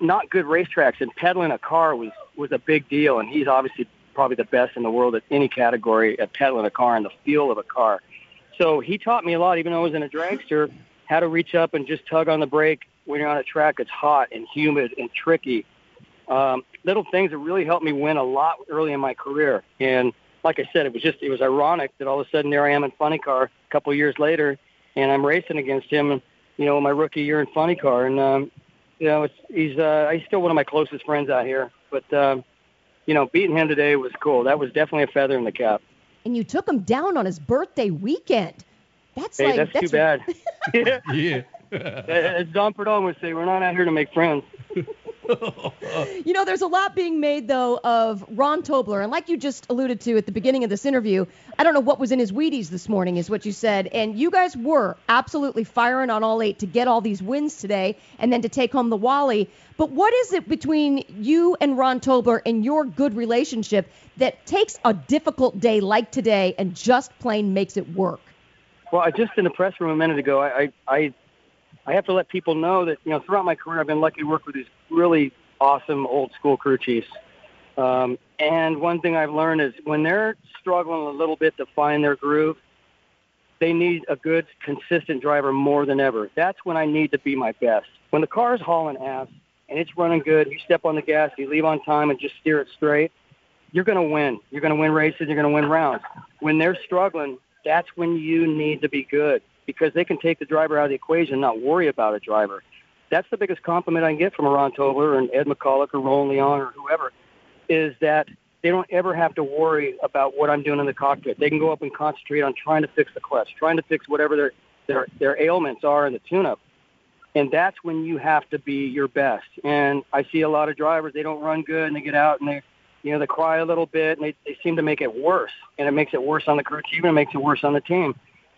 not good racetracks, and pedaling a car was was a big deal. And he's obviously probably the best in the world at any category at pedaling a car and the feel of a car. So he taught me a lot, even though I was in a dragster, how to reach up and just tug on the brake when you're on a track that's hot and humid and tricky. Um, little things that really helped me win a lot early in my career. And like I said, it was just it was ironic that all of a sudden there I am in funny car a couple of years later, and I'm racing against him. And you know, my rookie year in funny car, and um, you know, it's he's uh, he's still one of my closest friends out here. But um, you know, beating him today was cool. That was definitely a feather in the cap. And you took him down on his birthday weekend. That's hey, like that's, too bad. yeah. yeah. As Don Prudhomme would say, we're not out here to make friends. You know, there's a lot being made, though, of Rahn Tobler. And like you just alluded to at the beginning of this interview, I don't know what was in his Wheaties this morning, is what you said. And you guys were absolutely firing on all eight to get all these wins today and then to take home the Wally. But what is it between you and Rahn Tobler and your good relationship that takes a difficult day like today and just plain makes it work? Well, I just in the press room a minute ago, I, I, I I have to let people know that you know throughout my career I've been lucky to work with these really awesome old school crew chiefs. Um, and one thing I've learned is when they're struggling a little bit to find their groove, they need a good, consistent driver more than ever. That's when I need to be my best. When the car is hauling ass and it's running good, you step on the gas, you leave on time, and just steer it straight. You're going to win. You're going to win races. You're going to win rounds. When they're struggling, that's when you need to be good because they can take the driver out of the equation, and not worry about a driver. That's the biggest compliment I can get from Rahn Tobler and Ed McCulloch or Roland Leong or whoever, is that they don't ever have to worry about what I'm doing in the cockpit. They can go up and concentrate on trying to fix the clutch, trying to fix whatever their their their ailments are in the tune-up. And that's when you have to be your best. And I see a lot of drivers, they don't run good and they get out and they you know, they cry a little bit and they, they seem to make it worse. And it makes it worse on the crew chief and it makes it worse on the team.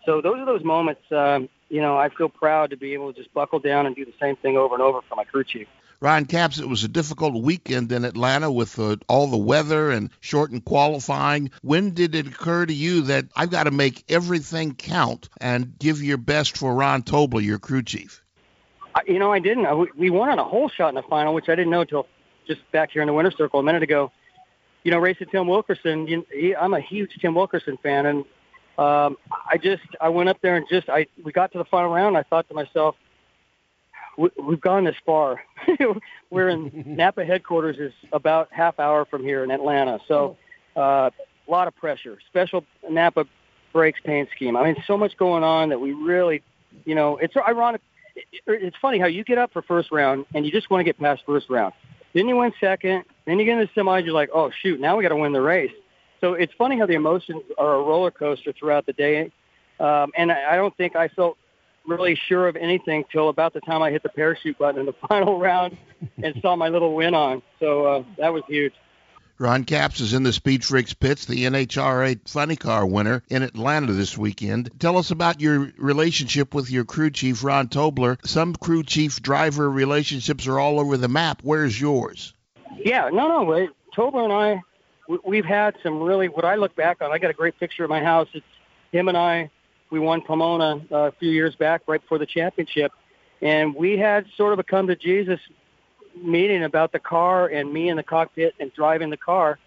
So those are those moments, um, you know, I feel proud to be able to just buckle down and do the same thing over and over for my crew chief. Ron Capps, it was a difficult weekend in Atlanta with uh, all the weather and shortened qualifying. When did it occur to you that I've got to make everything count and give your best for Rahn Tobler, your crew chief? You know, I didn't. I, we won on a hole shot in the final, which I didn't know until just back here in the winter circle a minute ago. You know, racing Tim Wilkerson. You, he, I'm a huge Tim Wilkerson fan, and um, I just I went up there and just I we got to the final round. I thought to myself, we, we've gone this far. We're in Napa headquarters is about half hour from here in Atlanta, so uh, a lot of pressure. Special Napa brakes paint scheme. I mean, so much going on that we really, you know, it's ironic. It's funny how you get up for first round and you just want to get past first round. Then you win second. Then you get in the semi. You're like, oh shoot, now we got to win the race. So it's funny how the emotions are a roller coaster throughout the day. Um, and I, I don't think I felt really sure of anything till about the time I hit the parachute button in the final round and saw my little win on. So uh, that was huge. Ron Capps is in the Speed Freaks pits, the NHRA Funny Car winner in Atlanta this weekend. Tell us about your relationship with your crew chief, Rahn Tobler. Some crew chief driver relationships are all over the map. Where's yours? Yeah, no, no. Wait. Tobler and I we've had some really what I look back on. I got a great picture of my house. It's him and I. We won Pomona uh, a few years back, right before the championship, and we had sort of a come to Jesus meeting about the car and me in the cockpit and driving the car.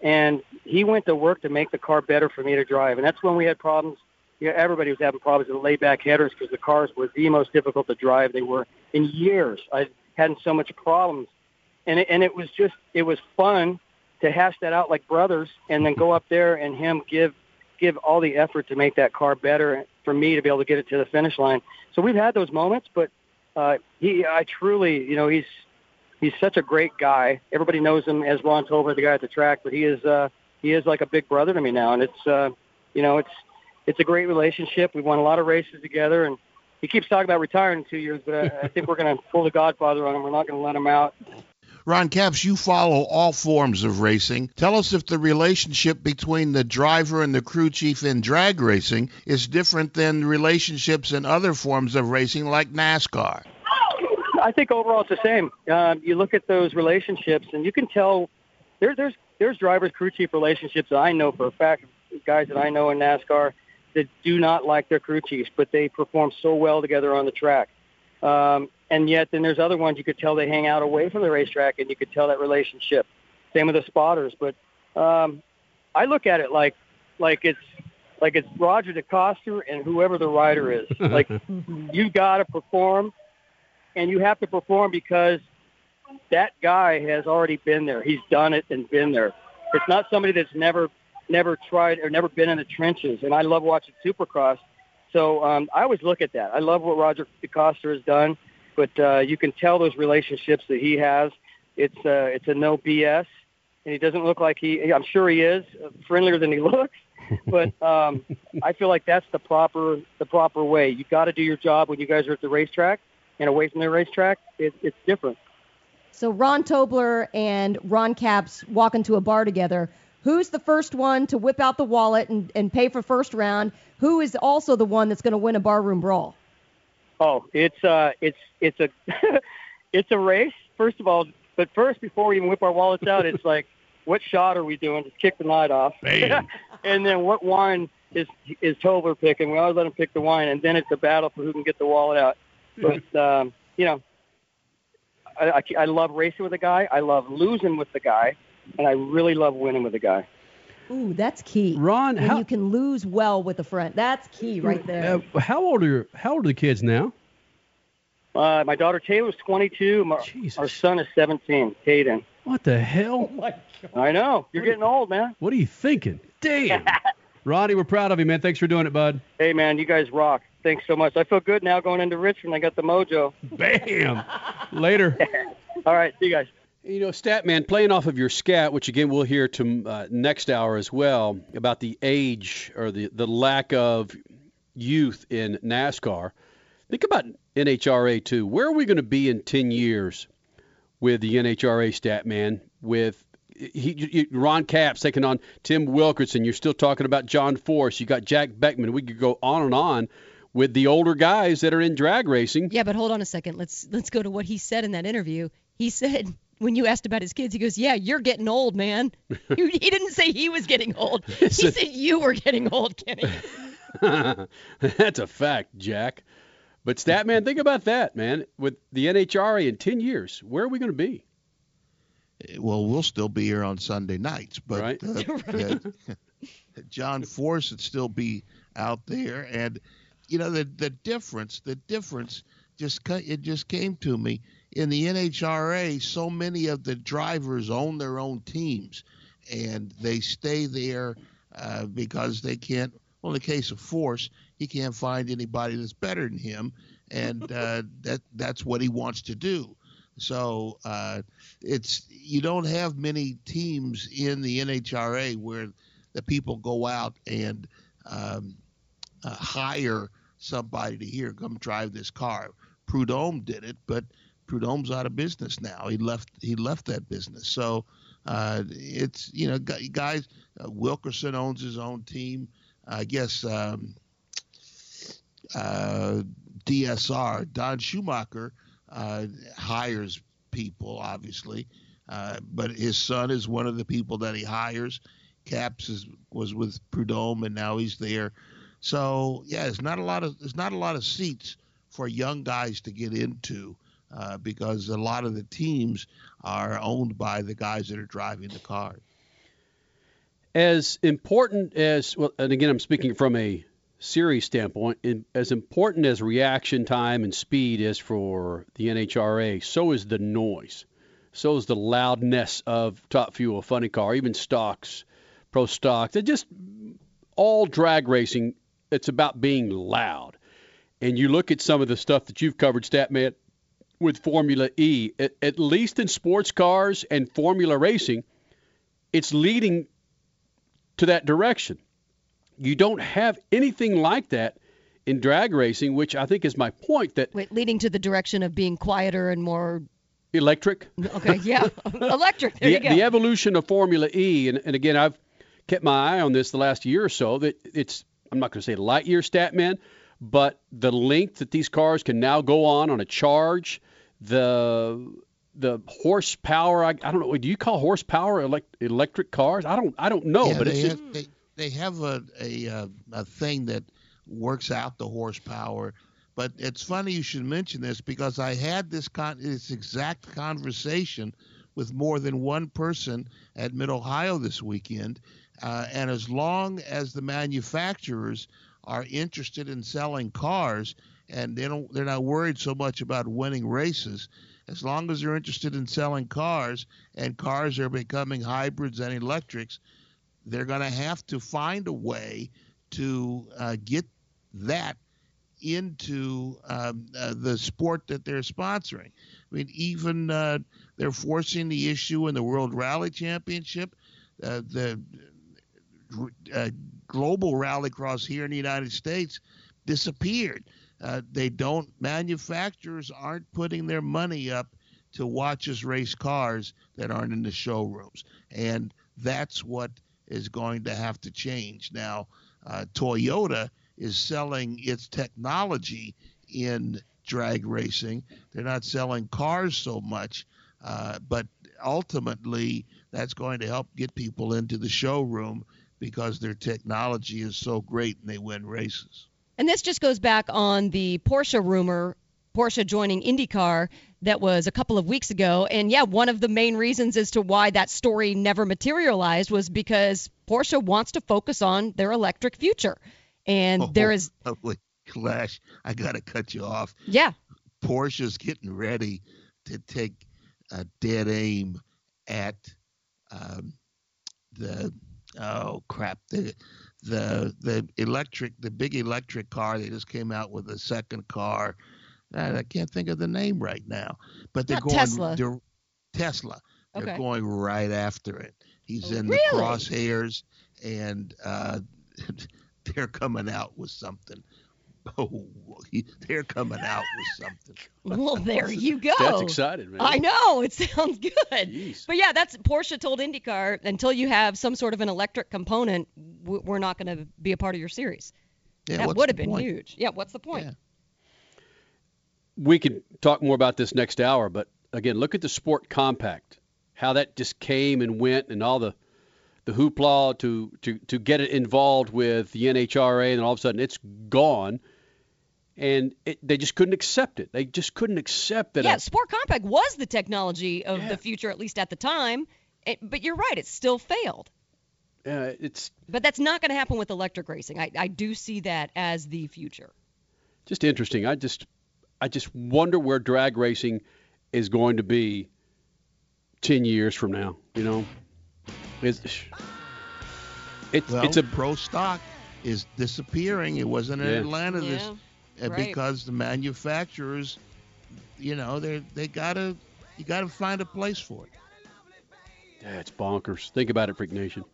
And he went to work to make the car better for me to drive. And that's when we had problems. Yeah, everybody was having problems with layback headers because the cars were the most difficult to drive. They were in years. I hadn't so much problems, and it, and it was just it was fun to hash that out like brothers and then go up there and him give give all the effort to make that car better for me to be able to get it to the finish line. So we've had those moments, but uh, he, I truly, you know, he's he's such a great guy. Everybody knows him as Rahn Tobler, the guy at the track, but he is uh, he is like a big brother to me now, and it's uh, you know, it's it's a great relationship. We've won a lot of races together, and he keeps talking about retiring in two years, but I, I think we're going to pull the Godfather on him. We're not going to let him out. Ron Capps, you follow all forms of racing. Tell us if the relationship between the driver and the crew chief in drag racing is different than relationships in other forms of racing like NASCAR. I think overall it's the same. Um, you look at those relationships, and you can tell there, there's there's drivers crew chief relationships that I know for a fact, guys that I know in NASCAR that do not like their crew chiefs, but they perform so well together on the track. Um, and yet then there's other ones you could tell they hang out away from the racetrack, and you could tell that relationship. Same with the spotters, but um, I look at it like like it's like it's Roger DeCoster and whoever the rider is. Like you got to perform, and you have to perform because that guy has already been there. He's done it and been there. It's not somebody that's never never tried or never been in the trenches. And I love watching Supercross. So um, I always look at that. I love what Roger DeCoster has done but uh, you can tell those relationships that he has. It's uh, it's a no BS, and he doesn't look like he. I'm sure he is uh, friendlier than he looks, but um, I feel like that's the proper the proper way. You got to do your job when you guys are at the racetrack and away from the racetrack. It, it's different. So Rahn Tobler and Ron Capps walk into a bar together. Who's the first one to whip out the wallet and, and pay for first round? Who is also the one that's going to win a barroom brawl? Oh, it's uh, it's it's a it's a race. First of all, but first, before we even whip our wallets out, it's like, what shot are we doing? Just kick the night off. And then what wine is is Tobler picking? We always let him pick the wine, and then it's a battle for who can get the wallet out. But um, you know, I, I, I love racing with a guy. I love losing with the guy, and I really love winning with a guy. Ooh, that's key. Ron, when how- you can lose well with a friend. That's key right there. Uh, how old are your, how old are the kids now? Uh, my daughter Taylor's 22. My, our son is 17. Caden. What the hell? I know. You're getting old, man. What are you thinking? Damn. Ronnie, we're proud of you, man. Thanks for doing it, bud. Hey, man, you guys rock. Thanks so much. I feel good now going into Richmond. I got the mojo. Bam. Later. All right. See you guys. You know, Statman, playing off of your scat, which again we'll hear to uh, next hour as well about the age or the, the lack of youth in NASCAR. Think about NHRA too. Where are we going to be in 10 years with the NHRA Statman? With he, he, Ron Capps taking on Tim Wilkerson. You're still talking about John Force. You got Jack Beckman. We could go on and on with the older guys that are in drag racing. Yeah, but hold on a second. Let's let's go to what he said in that interview. He said when you asked about his kids, he goes, "Yeah, you're getting old, man." he, he didn't say he was getting old. He said- said you were getting old, Kenny. That's a fact, Jack. But Statman, think about that, man. With the NHRA in 10 years, where are we going to be? Well, we'll still be here on Sunday nights, but Right. uh, uh, John Force would still be out there, and you know the the difference. The difference just it just came to me in the NHRA. So many of the drivers own their own teams, and they stay there uh, because they can't. Well, in the case of Force, he can't find anybody that's better than him, and uh, that that's what he wants to do. So uh, it's you don't have many teams in the NHRA where the people go out and um, uh, hire somebody to here come drive this car. Prudhomme did it, but Prudhomme's out of business now. He left he left that business. So uh, it's you know guys. Uh, Wilkerson owns his own team. I guess um, uh, DSR Don Schumacher uh, hires people, obviously, uh, but his son is one of the people that he hires. Capps is, was with Prudhomme, and now he's there. So yeah, it's not a lot of there's not a lot of seats for young guys to get into uh, because a lot of the teams are owned by the guys that are driving the cars. As important as, well, and again, I'm speaking from a series standpoint, in, as important as reaction time and speed is for the NHRA, so is the noise. So is the loudness of Top Fuel, Funny Car, even stocks, pro stocks. They're just all drag racing. It's about being loud. And you look at some of the stuff that you've covered, Statman, with Formula E, at, at least in sports cars and Formula racing, it's leading to that direction. You don't have anything like that in drag racing, which I think is my point that Wait, leading to the direction of being quieter and more. electric. Okay, yeah, electric. There the, you go. the evolution of Formula E, and, and again, I've kept my eye on this the last year or so. That it's I'm not going to say light year stat man, but the length that these cars can now go on on a charge, the the horsepower. I, I don't know. Do you call horsepower elect, electric cars? I don't. I don't know. yeah, but they it's just, have, they, they have a a, uh, a thing that works out the horsepower. But it's funny you should mention this because I had this con- this exact conversation with more than one person at Mid Ohio this weekend, uh, and as long as the manufacturers are interested in selling cars and they don't they're not worried so much about winning races as long as they're interested in selling cars and cars are becoming hybrids and electrics they're going to have to find a way to uh, get that into um, uh, the sport that they're sponsoring. I mean, even uh, they're forcing the issue in the World Rally Championship. Uh, the uh, global rallycross here in the United States disappeared. Uh, they don't manufacturers aren't putting their money up to watch us race cars that aren't in the showrooms. And that's what is going to have to change. Now, uh, Toyota is selling its technology in drag racing. They're not selling cars so much, uh, but ultimately, that's going to help get people into the showroom because their technology is so great and they win races. And this just goes back on the Porsche rumor, Porsche joining IndyCar that was a couple of weeks ago. And yeah, one of the main reasons as to why that story never materialized was because Porsche wants to focus on their electric future. And oh, there is. Wait, Crash, I got to cut you off. Yeah. Porsche's getting ready to take a dead aim at um, the oh crap the the the electric the big electric car they just came out with a second car I can't think of the name right now but they're Not going Tesla. They're, Tesla they're Okay. going right after it he's in Really? the crosshairs and uh, they're coming out with something oh they're coming out with something Well, there you go. That's exciting, man. I know. It sounds good. But yeah, that's Porsche told IndyCar until you have some sort of an electric component, we're not going to be a part of your series. Yeah, that would have been point? huge. Yeah, what's the point? we could talk more about this next hour, but again, look at the sport compact, how that just came and went, and all the the hoopla to to to get it involved with the NHRA, and then all of a sudden it's gone, and it, they just couldn't accept it. They just couldn't accept that. Yeah, a- Sport Compact was the technology of the future, at least at the time. It, but you're right, it still failed. uh, it's But that's not going to happen with electric racing. I, I do see that as the future. just interesting. I just I just wonder where drag racing is going to be ten years from now. You know, it's it's well, it's a pro stock is disappearing. It wasn't in Yeah. Atlanta this Yeah, right. because the manufacturers, you know, they they gotta you gotta find a place for it. Yeah, it's bonkers. Think about it, Freak Nation.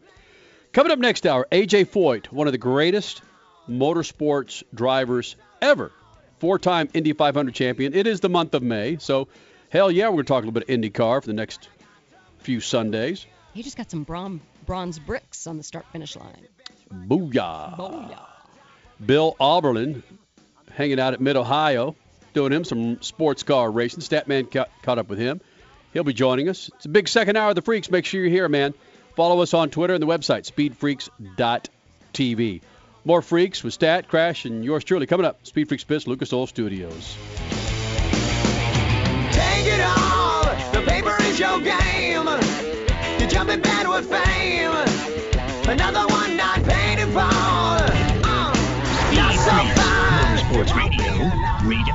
Coming up next hour, AJ Foyt, one of the greatest motorsports drivers ever, four-time Indy 500 champion. It is the month of May, so hell yeah, we're going to talk a little bit of IndyCar for the next few Sundays. He just got some bron- bronze bricks on the start finish line. Booyah. Booyah. Bill Auberlen hanging out at Mid Ohio, doing him some sports car racing. Statman ca- caught up with him. He'll be joining us. It's a big second hour of the Freaks. Make sure you're here, man. Follow us on Twitter and the website, speedfreaks.tv. More Freaks with Stat, Crash, and yours truly coming up. Speed Freaks Biz, Lucas Oil Studios. Take it all. The paper is your game. You're jumping with fame. Another one not. Radio,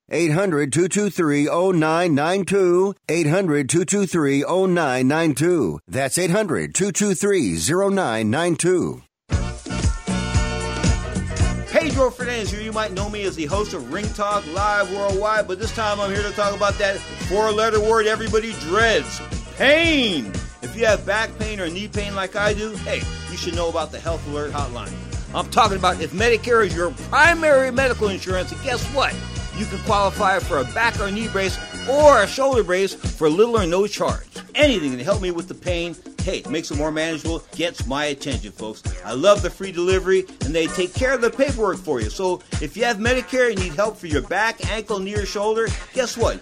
800 223 0992. 800 223 0992. That's 800 223 0992. Pedro Fernandez here. You might know me as the host of Ring Talk Live Worldwide, but this time I'm here to talk about that four letter word everybody dreads pain. If you have back pain or knee pain like I do, hey, you should know about the Health Alert Hotline. I'm talking about if Medicare is your primary medical insurance, guess what? You can qualify for a back or knee brace or a shoulder brace for little or no charge. Anything to help me with the pain, hey, makes it more manageable, gets my attention, folks. I love the free delivery, and they take care of the paperwork for you. So if you have Medicare and need help for your back, ankle, knee, or shoulder, guess what?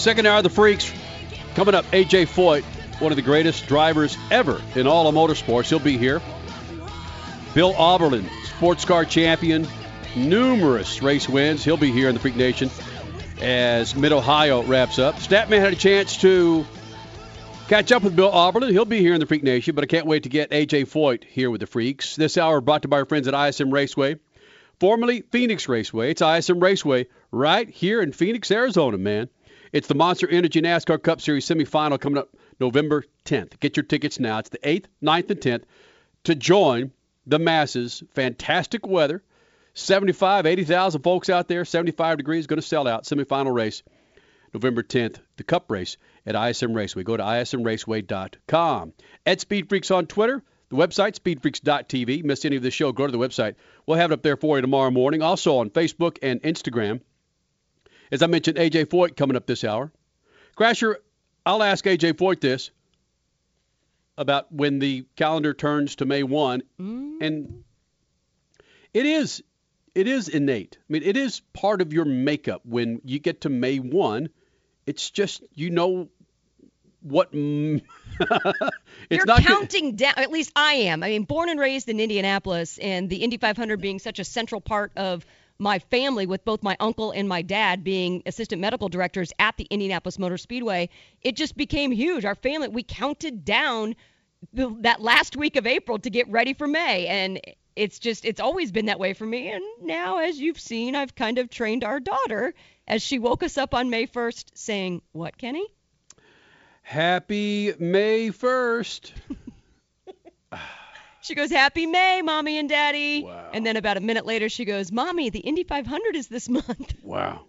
Second hour of the Freaks. Coming up, AJ Foyt, one of the greatest drivers ever in all of motorsports. He'll be here. Bill Auberlen, sports car champion, numerous race wins. He'll be here in the Freak Nation as Mid Ohio wraps up. Statman had a chance to catch up with Bill Auberlen. He'll be here in the Freak Nation, but I can't wait to get AJ Foyt here with the Freaks. This hour brought to you by our friends at ISM Raceway, formerly Phoenix Raceway. It's ISM Raceway right here in Phoenix, Arizona, man. It's the Monster Energy NASCAR Cup Series semifinal coming up November 10th. Get your tickets now. It's the 8th, 9th, and 10th to join the masses. Fantastic weather. 75, 80,000 folks out there. 75 degrees. Going to sell out. Semifinal race November 10th. The Cup race at ISM Raceway. Go to ismraceway.com. At Speed Freaks on Twitter. The website, speedfreaks.tv. Miss any of the show, go to the website. We'll have it up there for you tomorrow morning. Also on Facebook and Instagram. As I mentioned, AJ Foyt coming up this hour. Crasher, I'll ask AJ Foyt this about when the calendar turns to May 1. And it is it is innate. I mean, it is part of your makeup when you get to May 1. It's just you know what mm, it's You're not counting down. At least I am. I mean, born and raised in Indianapolis, and the Indy 500 being such a central part of my family, with both my uncle and my dad being assistant medical directors at the Indianapolis Motor Speedway, it just became huge. Our family, we counted down the, that last week of April to get ready for May, and it's just it's always been that way for me. And now, as you've seen, I've kind of trained our daughter as she woke us up on May 1st, saying, "What, Kenny?" Happy May 1st. She goes, Happy May, Mommy and Daddy. And then about a minute later, she goes, Mommy, the Indy 500 is this month. Wow.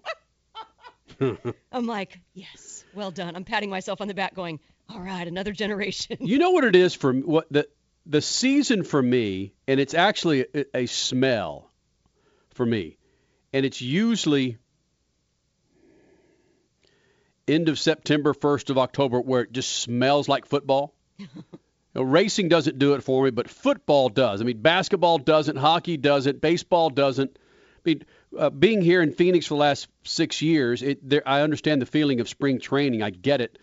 I'm like, Yes, well done. I'm patting myself on the back, going, All right, another generation. You know what it is for what the the season for me, and it's actually a, a smell for me, and it's usually end of September, first of October, where it just smells like football. You know, racing doesn't do it for me, but football does. I mean, basketball doesn't, hockey doesn't, baseball doesn't. I mean, uh, being here in Phoenix for the last six years, it, there, I understand the feeling of spring training. I get it.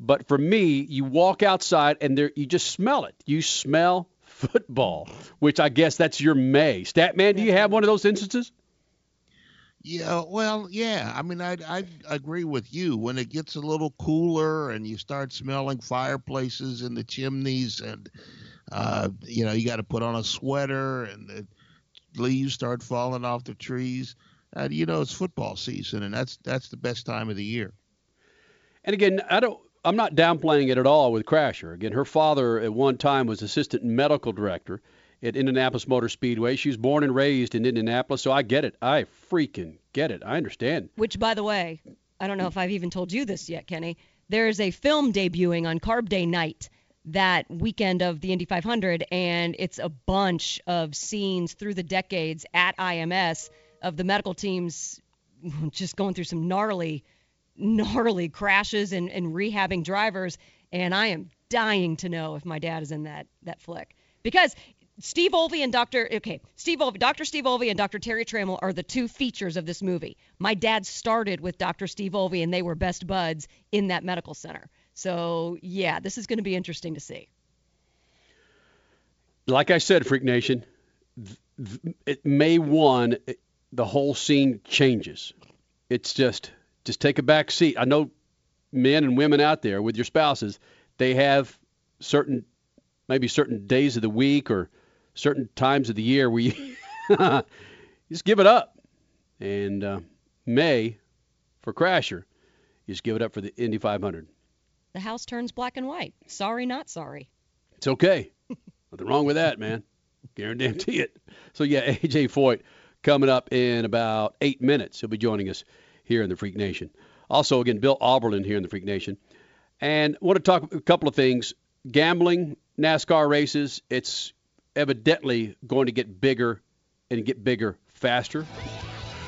But for me, you walk outside and there, you just smell it. You smell football, which I guess that's your May. Statman, do you have one of those instances? Yeah, well, yeah. I mean, I I agree with you. When it gets a little cooler and you start smelling fireplaces in the chimneys, and uh, you know you got to put on a sweater, and the leaves start falling off the trees. Uh, you know, it's football season, and that's that's the best time of the year. And again, I don't. I'm not downplaying it at all with Crasher. Again, her father at one time was assistant medical director at Indianapolis Motor Speedway. She was born and raised in Indianapolis, so I get it. I freaking get it. I understand. Which, by the way, I don't know if I've even told you this yet, Kenny. There is a film debuting on Carb Day night that weekend of the Indy 500, and it's a bunch of scenes through the decades at IMS of the medical teams just going through some gnarly, gnarly crashes and, and rehabbing drivers. And I am dying to know if my dad is in that that flick because Steve Olvey and Dr. Okay, Steve Olvey, Dr. Steve Olvey and Dr. Terry Trammell are the two features of this movie. My dad started with Dr. Steve Olvey, and they were best buds in that medical center. So yeah, this is going to be interesting to see. Like I said, Freak Nation, th- th- May one, it, the whole scene changes. It's just just take a back seat. I know men and women out there with your spouses, they have certain maybe certain days of the week or certain times of the year where you just give it up. And uh, May for Crasher, you just give it up for the Indy 500. The house turns black and white. Sorry, not sorry. It's okay. Nothing wrong with that, man. Guarantee it. So yeah, AJ Foyt coming up in about eight minutes. He'll be joining us here in the Freak Nation. Also, again, Bill Auberlen here in the Freak Nation. And want to talk a couple of things. Gambling, NASCAR races, it's evidently going to get bigger and get bigger faster.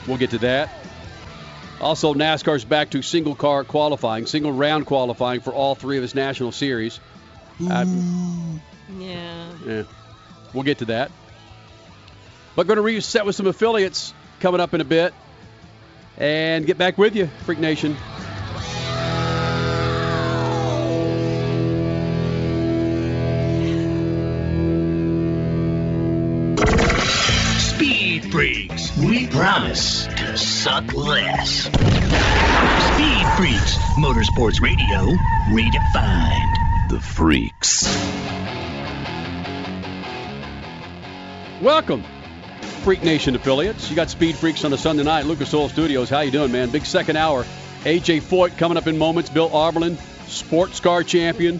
We'll get to that. Also, NASCAR's back to single car qualifying, single round qualifying for all three of its national series. Yeah. yeah, we'll get to that. But going to reset with some affiliates coming up in a bit and get back with you, Freak Nation. Promise to suck less. Speed Freaks. Motorsports Radio redefined. The Freaks. Welcome, Freak Nation affiliates. You got Speed Freaks on a Sunday night, Lucas Oil Studios. How you doing, man? Big second hour. AJ Foyt coming up in moments. Bill Auberlen, sports car champion,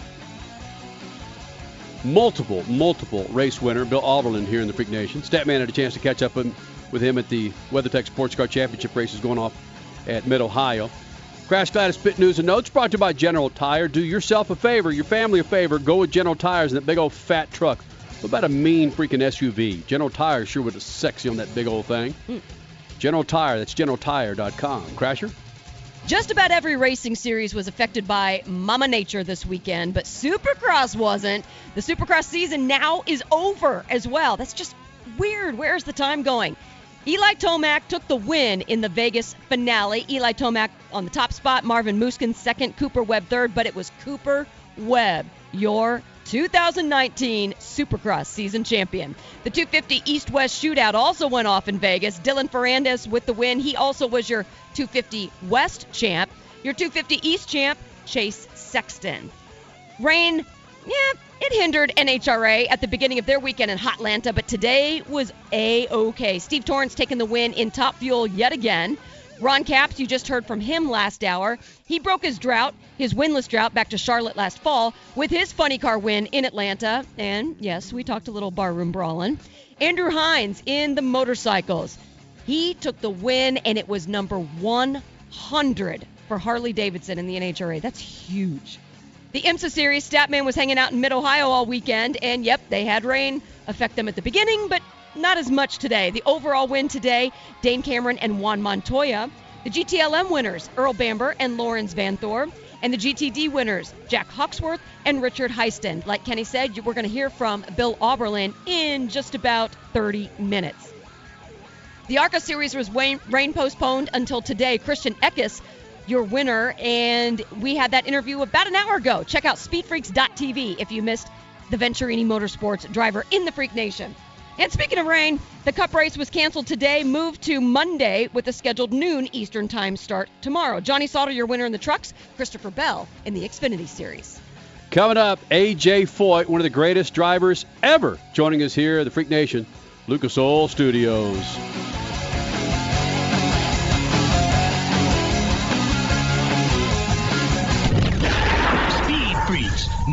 multiple, multiple race winner. Bill Auberlen here in the Freak Nation. Statman had a chance to catch up with him at the WeatherTech Sports Car Championship races going off at Mid Ohio. Crash Gladys Pit News and Notes brought to you by General Tire. Do yourself a favor, your family a favor. Go with General Tires in that big old fat truck. What about a mean freaking SUV? General Tire sure would have sexy on that big old thing. Hmm. General Tire, that's generaltire.com. Crasher? Just about every racing series was affected by Mama Nature this weekend, but Supercross wasn't. The Supercross season now is over as well. That's just weird. Where's the time going? Eli Tomac took the win in the Vegas finale. Eli Tomac on the top spot, Marvin Musquin second, Cooper Webb third, but it was Cooper Webb, your 2019 Supercross season champion. The 250 East West shootout also went off in Vegas. Dylan Ferrandis with the win. He also was your 250 West champ. Your 250 East champ, Chase Sexton. Rain, yeah, it hindered NHRA at the beginning of their weekend in Hotlanta, but today was A-OK. Steve Torrence taking the win in Top Fuel yet again. Ron Capps, you just heard from him last hour. He broke his drought, his winless drought back to Charlotte last fall with his funny car win in Atlanta. And yes, we talked a little barroom brawling. Andrew Hines in the motorcycles. He took the win, and it was number 100 for Harley Davidson in the NHRA. That's huge. The IMSA Series, Statman was hanging out in Mid Ohio all weekend, and yep, they had rain affect them at the beginning, but not as much today. The overall win today, Dane Cameron and Juan Montoya. The GTLM winners, Earl Bamber and Laurens Vanthoor. And the GTD winners, Jack Hawksworth and Richard Heistand. Like Kenny said, we're going to hear from Bill Auberlen in just about 30 minutes. The ARCA Series was rain postponed until today. Christian Eckes, your winner, and we had that interview about an hour ago. Check out speedfreaks.tv if you missed the Venturini Motorsports driver in the Freak Nation. And speaking of rain, the Cup race was canceled today, moved to Monday with a scheduled noon Eastern Time start tomorrow. Johnny Sauter, your winner in the trucks, Christopher Bell in the Xfinity Series. Coming up, AJ Foyt, one of the greatest drivers ever, joining us here at the Freak Nation, Lucas Oil Studios.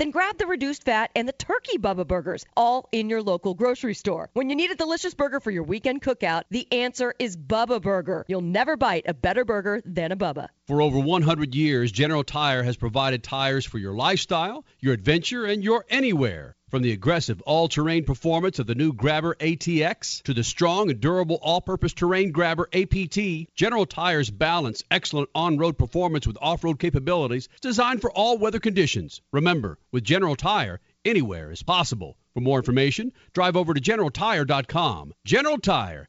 Then grab the reduced fat and the turkey Bubba Burgers, all in your local grocery store. When you need a delicious burger for your weekend cookout, the answer is Bubba Burger. You'll never bite a better burger than a Bubba. For over 100 years, General Tire has provided tires for your lifestyle, your adventure, and your anywhere. From the aggressive all-terrain performance of the new Grabber ATX to the strong and durable all-purpose terrain Grabber APT, General Tire's balance excellent on-road performance with off-road capabilities designed for all weather conditions. Remember, with General Tire, anywhere is possible. For more information, drive over to generaltire.com. General Tire,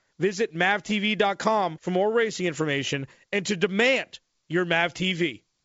Visit MAVTV.com for more racing information and to demand your MAV TV.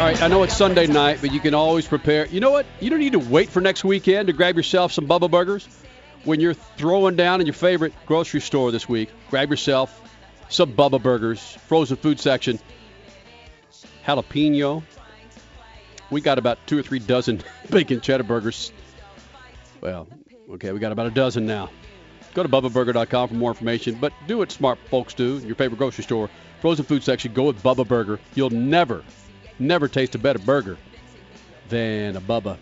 All right, I know it's Sunday night, but you can always prepare. You know what? You don't need to wait for next weekend to grab yourself some Bubba Burgers. When you're throwing down in your favorite grocery store this week, grab yourself some Bubba Burgers, frozen food section, jalapeno. We got about two or three dozen bacon cheddar burgers. Well, okay, we got about a dozen now. Go to BubbaBurger.com for more information, but do what smart folks do your favorite grocery store. Frozen food section, go with Bubba Burger. You'll never, never taste a better burger than a Bubba.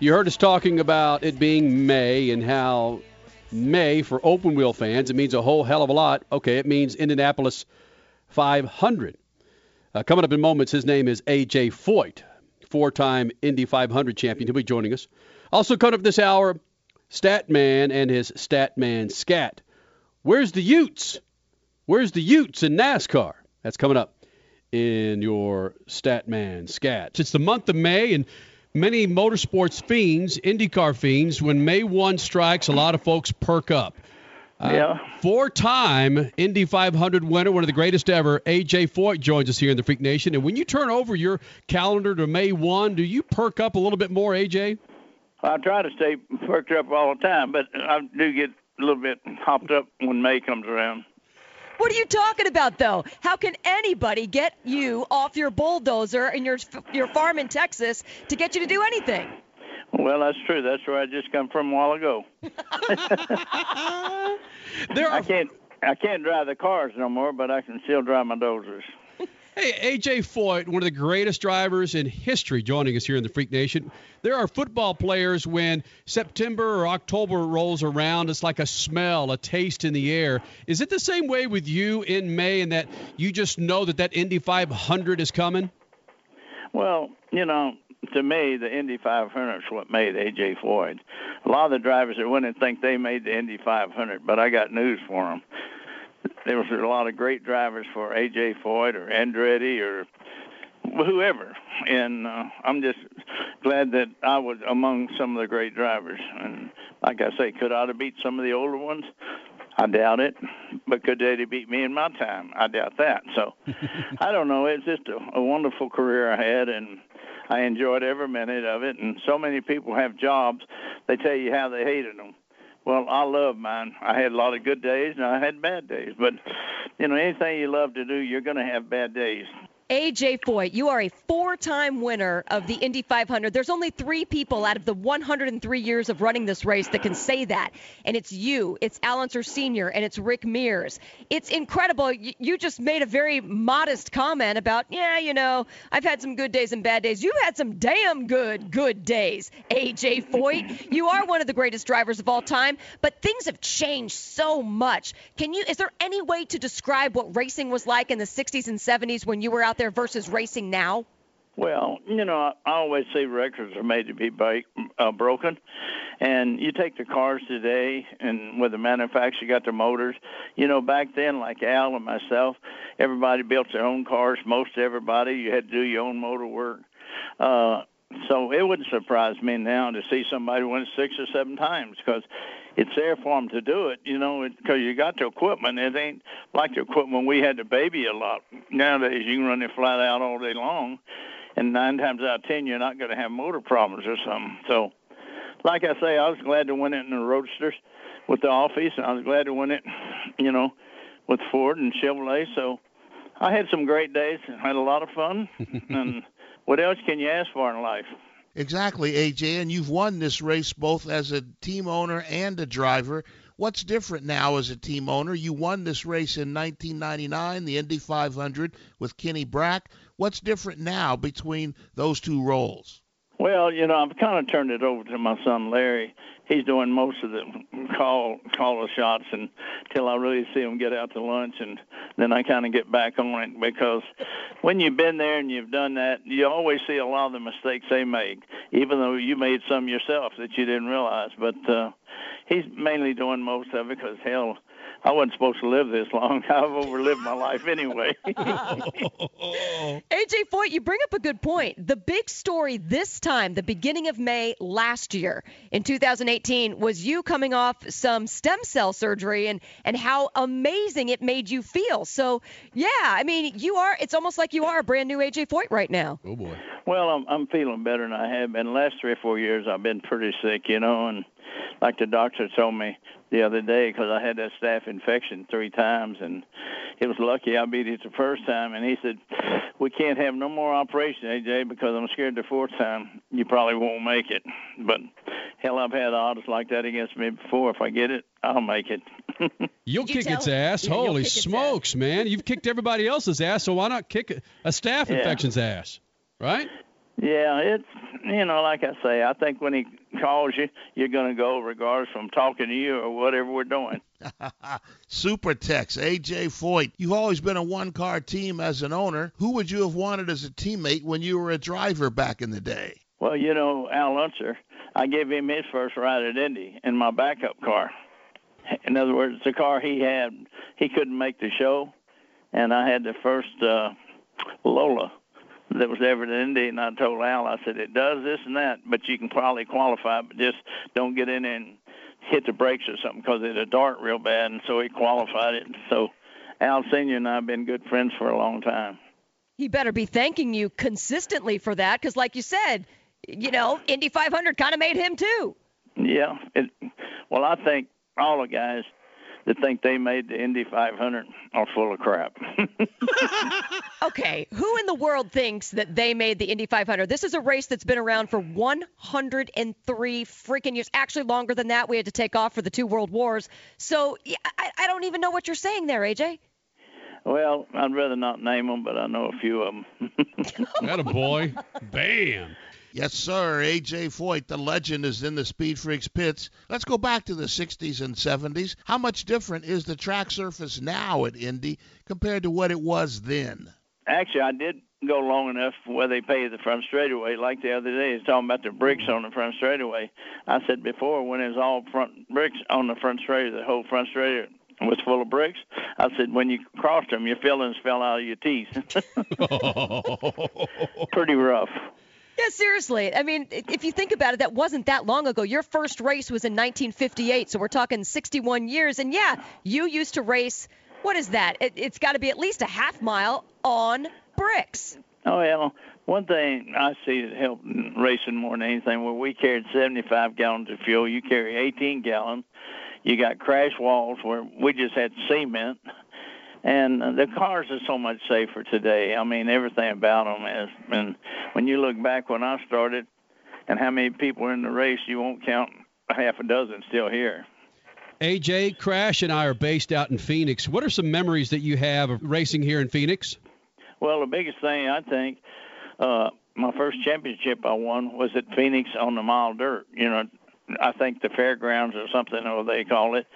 You heard us talking about it being May and how May for open wheel fans, it means a whole hell of a lot. Okay, it means Indianapolis 500. Uh, coming up in moments, his name is AJ Foyt, four-time Indy 500 champion. He'll be joining us. Also coming up this hour, Statman and his Statman Scat. Where's the Utes? Where's the Utes in NASCAR? That's coming up in your Statman Scat. It's the month of May, and many motorsports fiends, IndyCar fiends, when May 1 strikes, a lot of folks perk up. Uh, Yeah. Four-time Indy 500 winner, one of the greatest ever, AJ Foyt joins us here in the Freak Nation. And when you turn over your calendar to May 1, do you perk up a little bit more, AJ? I try to stay perked up all the time, but I do get a little bit hopped up when May comes around. What are you talking about, though? How can anybody get you off your bulldozer and your your farm in Texas to get you to do anything? Well, that's true. That's where I just come from a while ago. there I can't I can't drive the cars no more, but I can still drive my dozers. Hey, AJ Foyt, one of the greatest drivers in history, joining us here in the Freak Nation. There are football players when September or October rolls around, it's like a smell, a taste in the air. Is it the same way with you in May, in that you just know that that Indy 500 is coming? Well, you know, to me, the Indy 500 is what made AJ Foyt. A lot of the drivers that wouldn't think they made the Indy 500, but I got news for them. There was a lot of great drivers for AJ Foyt or Andretti or whoever, and uh, I'm just glad that I was among some of the great drivers. And like I say, could I have beat some of the older ones? I doubt it. But could they have beat me in my time? I doubt that. So I don't know. It's just a, a wonderful career I had, and I enjoyed every minute of it. And so many people have jobs, they tell you how they hated them. Well, I love mine. I had a lot of good days and I had bad days. But, you know, anything you love to do, you're going to have bad days. AJ Foyt, you are a four-time winner of the Indy 500. There's only three people out of the 103 years of running this race that can say that, and it's you, it's Al Unser Sr., and it's Rick Mears. It's incredible. You, you just made a very modest comment about, yeah, you know, I've had some good days and bad days. You've had some damn good good days, AJ Foyt. you are one of the greatest drivers of all time, but things have changed so much. Can you? Is there any way to describe what racing was like in the 60s and 70s when you were out there versus racing now? Well, you know, I always say records are made to be break, uh, broken, and you take the cars today, and with the manufacturer got the motors. You know, back then, like Al and myself, everybody built their own cars. Most everybody, you had to do your own motor work. Uh, so it wouldn't surprise me now to see somebody win six or seven times because it's there for them to do it, you know, because you got the equipment. It ain't like the equipment we had to baby a lot. Nowadays, you can run it flat out all day long, and nine times out of ten, you're not going to have motor problems or something. So, like I say, I was glad to win it in the Roadsters with the office, and I was glad to win it, you know, with Ford and Chevrolet. So, I had some great days, and had a lot of fun, and what else can you ask for in life? Exactly, AJ, and you've won this race both as a team owner and a driver. What's different now as a team owner? You won this race in 1999, the Indy 500 with Kenny Brack. What's different now between those two roles? Well, you know, I've kind of turned it over to my son Larry. He's doing most of the call call the shots until I really see him get out to lunch, and then I kind of get back on it because when you've been there and you've done that, you always see a lot of the mistakes they make, even though you made some yourself that you didn't realize. But uh, he's mainly doing most of it because hell, I wasn't supposed to live this long. I've overlived my life anyway. AJ Foyt, you bring up a good point. The big story this time, the beginning of May last year in 2018, was you coming off some stem cell surgery and and how amazing it made you feel. So yeah, I mean, you are. It's almost like you are a brand new AJ Foyt right now. Oh boy. Well, I'm I'm feeling better than I have been. The last three or four years, I've been pretty sick, you know, and like the doctor told me the other day, because I had that staph infection three times, and it was lucky I beat it the first time. And he said, "We can't have no more operation, AJ, because I'm scared the fourth time you probably won't make it." But hell, I've had odds like that against me before. If I get it, I'll make it. You'll Did you kick its ass. Yeah, Holy kick its smokes, man. You've kicked everybody else's ass, so why not kick a- a staph Yeah. infection's ass? Right? Yeah, it's you know, like I say, I think when he calls you, you're gonna go regardless from talking to you or whatever we're doing. Super Tex, AJ Foyt. You've always been a one car team as an owner. Who would you have wanted as a teammate when you were a driver back in the day? Well, you know, Al Unser, I gave him his first ride at Indy in my backup car. In other words, the car he had, he couldn't make the show, and I had the first uh, Lola that was ever in Indy, and I told Al, I said it does this and that, but you can probably qualify, but just don't get in and hit the brakes or something because it'll dart real bad, and so he qualified it. So Al Senior and I have been good friends for a long time. He better be thanking you consistently for that, because like you said, you know, Indy 500 kind of made him too. Yeah. It, well, I think all the guys that think they made the Indy 500 are full of crap. Okay, who in the world thinks that they made the Indy 500? This is a race that's been around for 103 freaking years. Actually, longer than that. We had to take off for the two world wars. So I, I don't even know what you're saying there, AJ. well, I'd rather not name them, but I know a few of them. That a boy. Bam. Yes, sir. AJ Foyt, the legend, is in the Speed Freaks pits. Let's go back to the 60s and 70s. How much different is the track surface now at Indy compared to what it was then? Actually, I did go long enough where they paved the front straightaway. Like the other day, he's talking about the bricks on the front straightaway. I said before, when it was all front bricks on the front straightaway, the whole front straightaway was full of bricks. I said when you crossed them, your fillings fell out of your teeth. Pretty rough. Yeah, seriously. I mean, if you think about it, that wasn't that long ago. Your first race was in 1958, so we're talking 61 years. And yeah, you used to race. What is that? It, it's got to be at least a half mile on bricks. Oh well, one thing I see that helped in racing more than anything, where we carried 75 gallons of fuel, you carry 18 gallons. You got crash walls where we just had cement, and the cars are so much safer today. I mean, everything about them is. And when you look back when I started, and how many people were in the race, you won't count half a dozen still here. AJ, Crash, and I are based out in Phoenix. What are some memories that you have of racing here in Phoenix? Well, the biggest thing I think, uh, my first championship I won was at Phoenix on the mile dirt. You know, I think the fairgrounds or something, or they call it.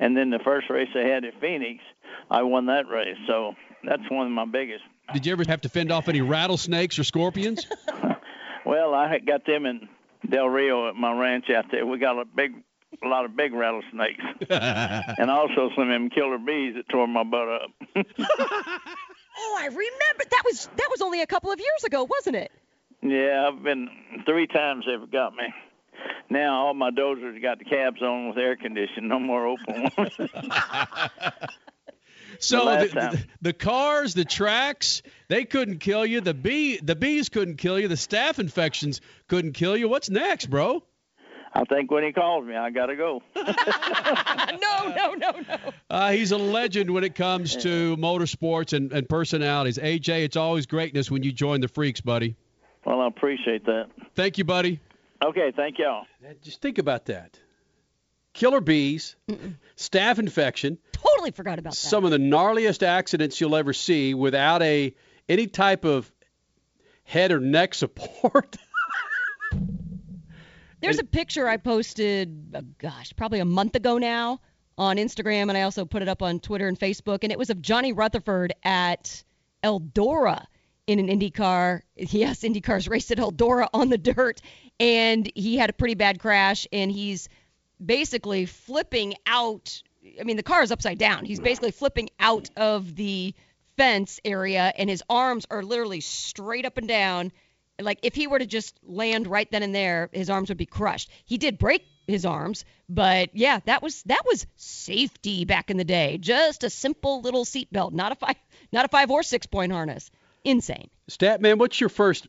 And then the first race they had at Phoenix, I won that race. So that's one of my biggest. Did you ever have to fend off any rattlesnakes or scorpions? Well, I got them in Del Rio at my ranch out there. We got a big, a lot of big rattlesnakes, and also some of them killer bees that tore my butt up. Oh, I remember that was that was only a couple of years ago, wasn't it? Yeah, I've been three times they've got me. Now all my dozers got the cabs on with air conditioning, no more open ones. So the, the, the cars, the tracks, they couldn't kill you. The bee, the bees couldn't kill you. The staph infections couldn't kill you. What's next, bro? I think when he calls me, I gotta go. no, no, no, no. Uh, he's a legend when it comes to motorsports and, and personalities. AJ, it's always greatness when you join the freaks, buddy. Well, I appreciate that. Thank you, buddy. Okay, thank y'all. Just think about that. Killer bees, staph infection, Totally forgot about that. some of the gnarliest accidents you'll ever see without a any type of head or neck support. There's a picture I posted, uh, gosh, probably a month ago now on Instagram, and I also put it up on Twitter and Facebook, and it was of Johnny Rutherford at Eldora in an Indy car. Yes, Indy cars raced at Eldora on the dirt, and he had a pretty bad crash, and he's basically flipping out. I mean, the car is upside down. He's basically flipping out of the fence area, and his arms are literally straight up and down. Like if he were to just land right then and there, his arms would be crushed. He did break his arms, but yeah, that was that was safety back in the day. Just a simple little seatbelt, not a five, not a five or six point harness. Insane. Statman, what's your first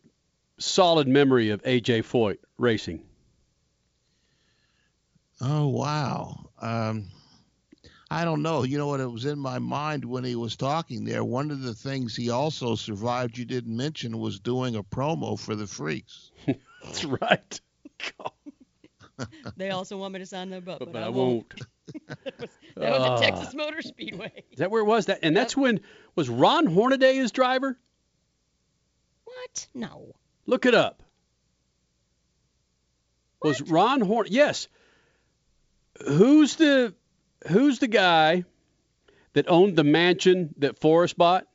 solid memory of AJ Foyt racing? Oh wow. Um, I don't know. You know what? It was in my mind when he was talking there. One of the things he also survived you didn't mention was doing a promo for the Freaks. That's right. They also want me to sign their book, but, But I, I won't. won't. that was, that was Ah. at Texas Motor Speedway. Is that where it was? That and that's when was Ron Hornaday his driver? What? No. Look it up. Was Ron Horn? Yes. Who's the Who's the guy that owned the mansion that Forrest bought?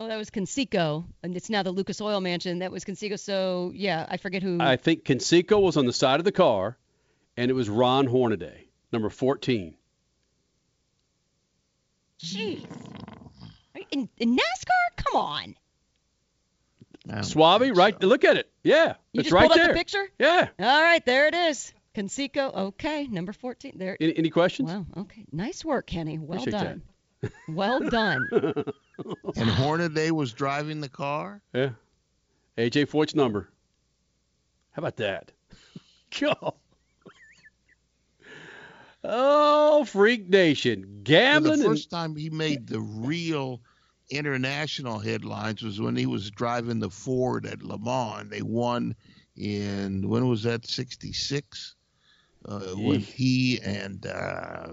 Oh, that was Conseco, and it's now the Lucas Oil Mansion. That was Conseco. So yeah, I forget who. I think Conseco was on the side of the car, and it was Ron Hornaday, number 14. Jeez. In, in NASCAR? Come on. Suave, right? Look at it. Yeah, You it's just right pulled there. up the picture? Yeah. All right, there it is. Conseco, okay, number 14. There. Any, any questions? Wow, okay. Nice work, Kenny. Well Appreciate done. Well done. And Hornaday was driving the car. Yeah. AJ Foyt's number. How about that? Go. Oh, Freak Nation. Well, Gambling. the and- first time he made the real international headlines was when he was driving the Ford at Le Mans. They won in when was that? '66. Uh, when Yeesh. he and uh,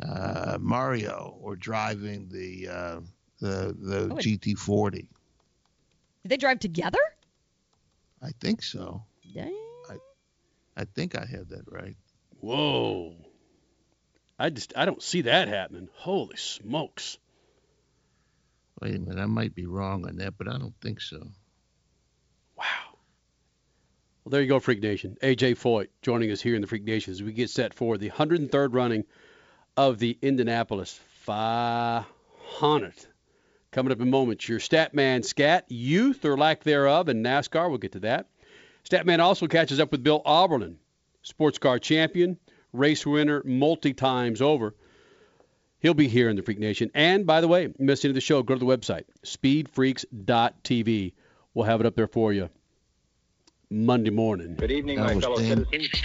uh, Mario were driving the uh, the the Oh, GT40. Did they drive together? I think so. Dang. I think I had that right. Whoa. I just I don't see that happening. Holy smokes. Wait a minute, I might be wrong on that, but I don't think so. Well, there you go, Freak Nation. AJ Foyt joining us here in the Freak Nation as we get set for the 103rd running of the Indianapolis 500. Coming up in moments, your Statman Scat, youth or lack thereof and NASCAR. We'll get to that. Statman also catches up with Bill Auberlen, sports car champion, race winner multi times over. He'll be here in the Freak Nation. And by the way, missing the show, go to the website, speedfreaks.tv. We'll have it up there for you Monday morning. Good evening, That my was fellow Dan. citizens.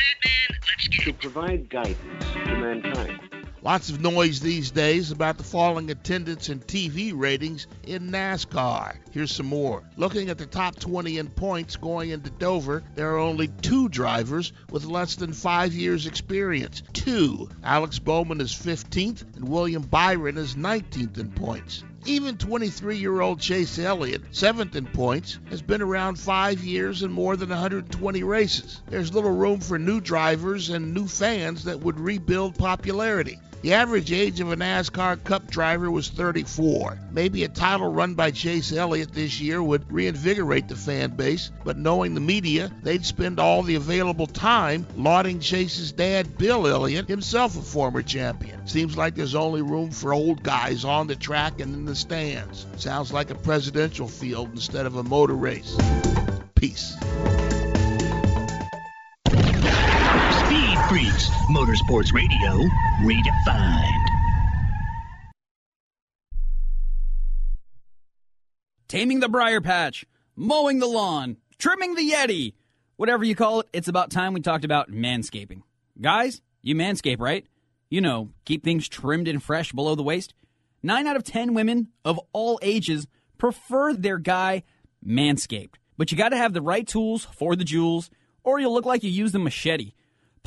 To provide guidance to mankind. Lots of noise these days about the falling attendance and TV ratings in NASCAR. Here's some more. Looking at the top 20 in points going into Dover, there are only two drivers with less than five years' experience. Two. Alex Bowman is 15th, and William Byron is 19th in points. Even 23 year old Chase Elliott, seventh in points, has been around five years and more than 120 races. There's little room for new drivers and new fans that would rebuild popularity. The average age of a NASCAR Cup driver was 34. Maybe a title run by Chase Elliott this year would reinvigorate the fan base, but knowing the media, they'd spend all the available time lauding Chase's dad, Bill Elliott, himself a former champion. Seems like there's only room for old guys on the track and in the stands. Sounds like a presidential field instead of a motor race. Peace. Freaks, Motorsports Radio, redefined. Taming the briar patch, mowing the lawn, trimming the Yeti. Whatever you call it, it's about time we talked about manscaping. Guys, you manscape, right? You know, keep things trimmed and fresh below the waist. Nine out of ten women of all ages prefer their guy manscaped. But you gotta have the right tools for the jewels, or you'll look like you used a machete.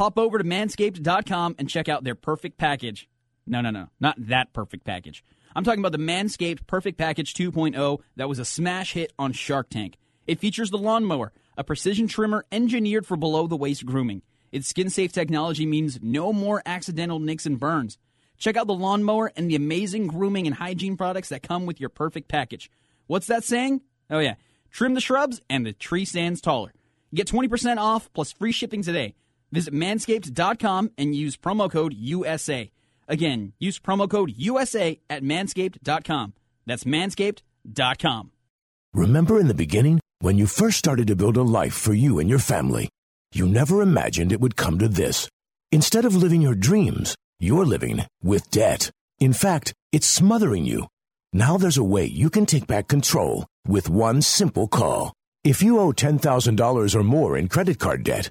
Pop over to manscaped.com and check out their perfect package. No, no, no, not that perfect package. I'm talking about the Manscaped Perfect Package 2.0 that was a smash hit on Shark Tank. It features the lawnmower, a precision trimmer engineered for below the waist grooming. Its skin safe technology means no more accidental nicks and burns. Check out the lawnmower and the amazing grooming and hygiene products that come with your perfect package. What's that saying? Oh, yeah. Trim the shrubs and the tree stands taller. Get 20% off plus free shipping today. Visit manscaped.com and use promo code USA. Again, use promo code USA at manscaped.com. That's manscaped.com. Remember in the beginning, when you first started to build a life for you and your family? You never imagined it would come to this. Instead of living your dreams, you're living with debt. In fact, it's smothering you. Now there's a way you can take back control with one simple call. If you owe $10,000 or more in credit card debt,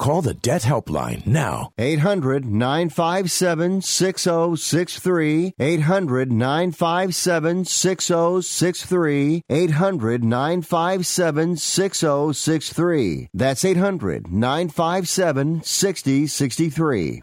Call the Debt Helpline now. 800 957 6063. 800 957 6063. 800 957 6063. That's 800 957 6063.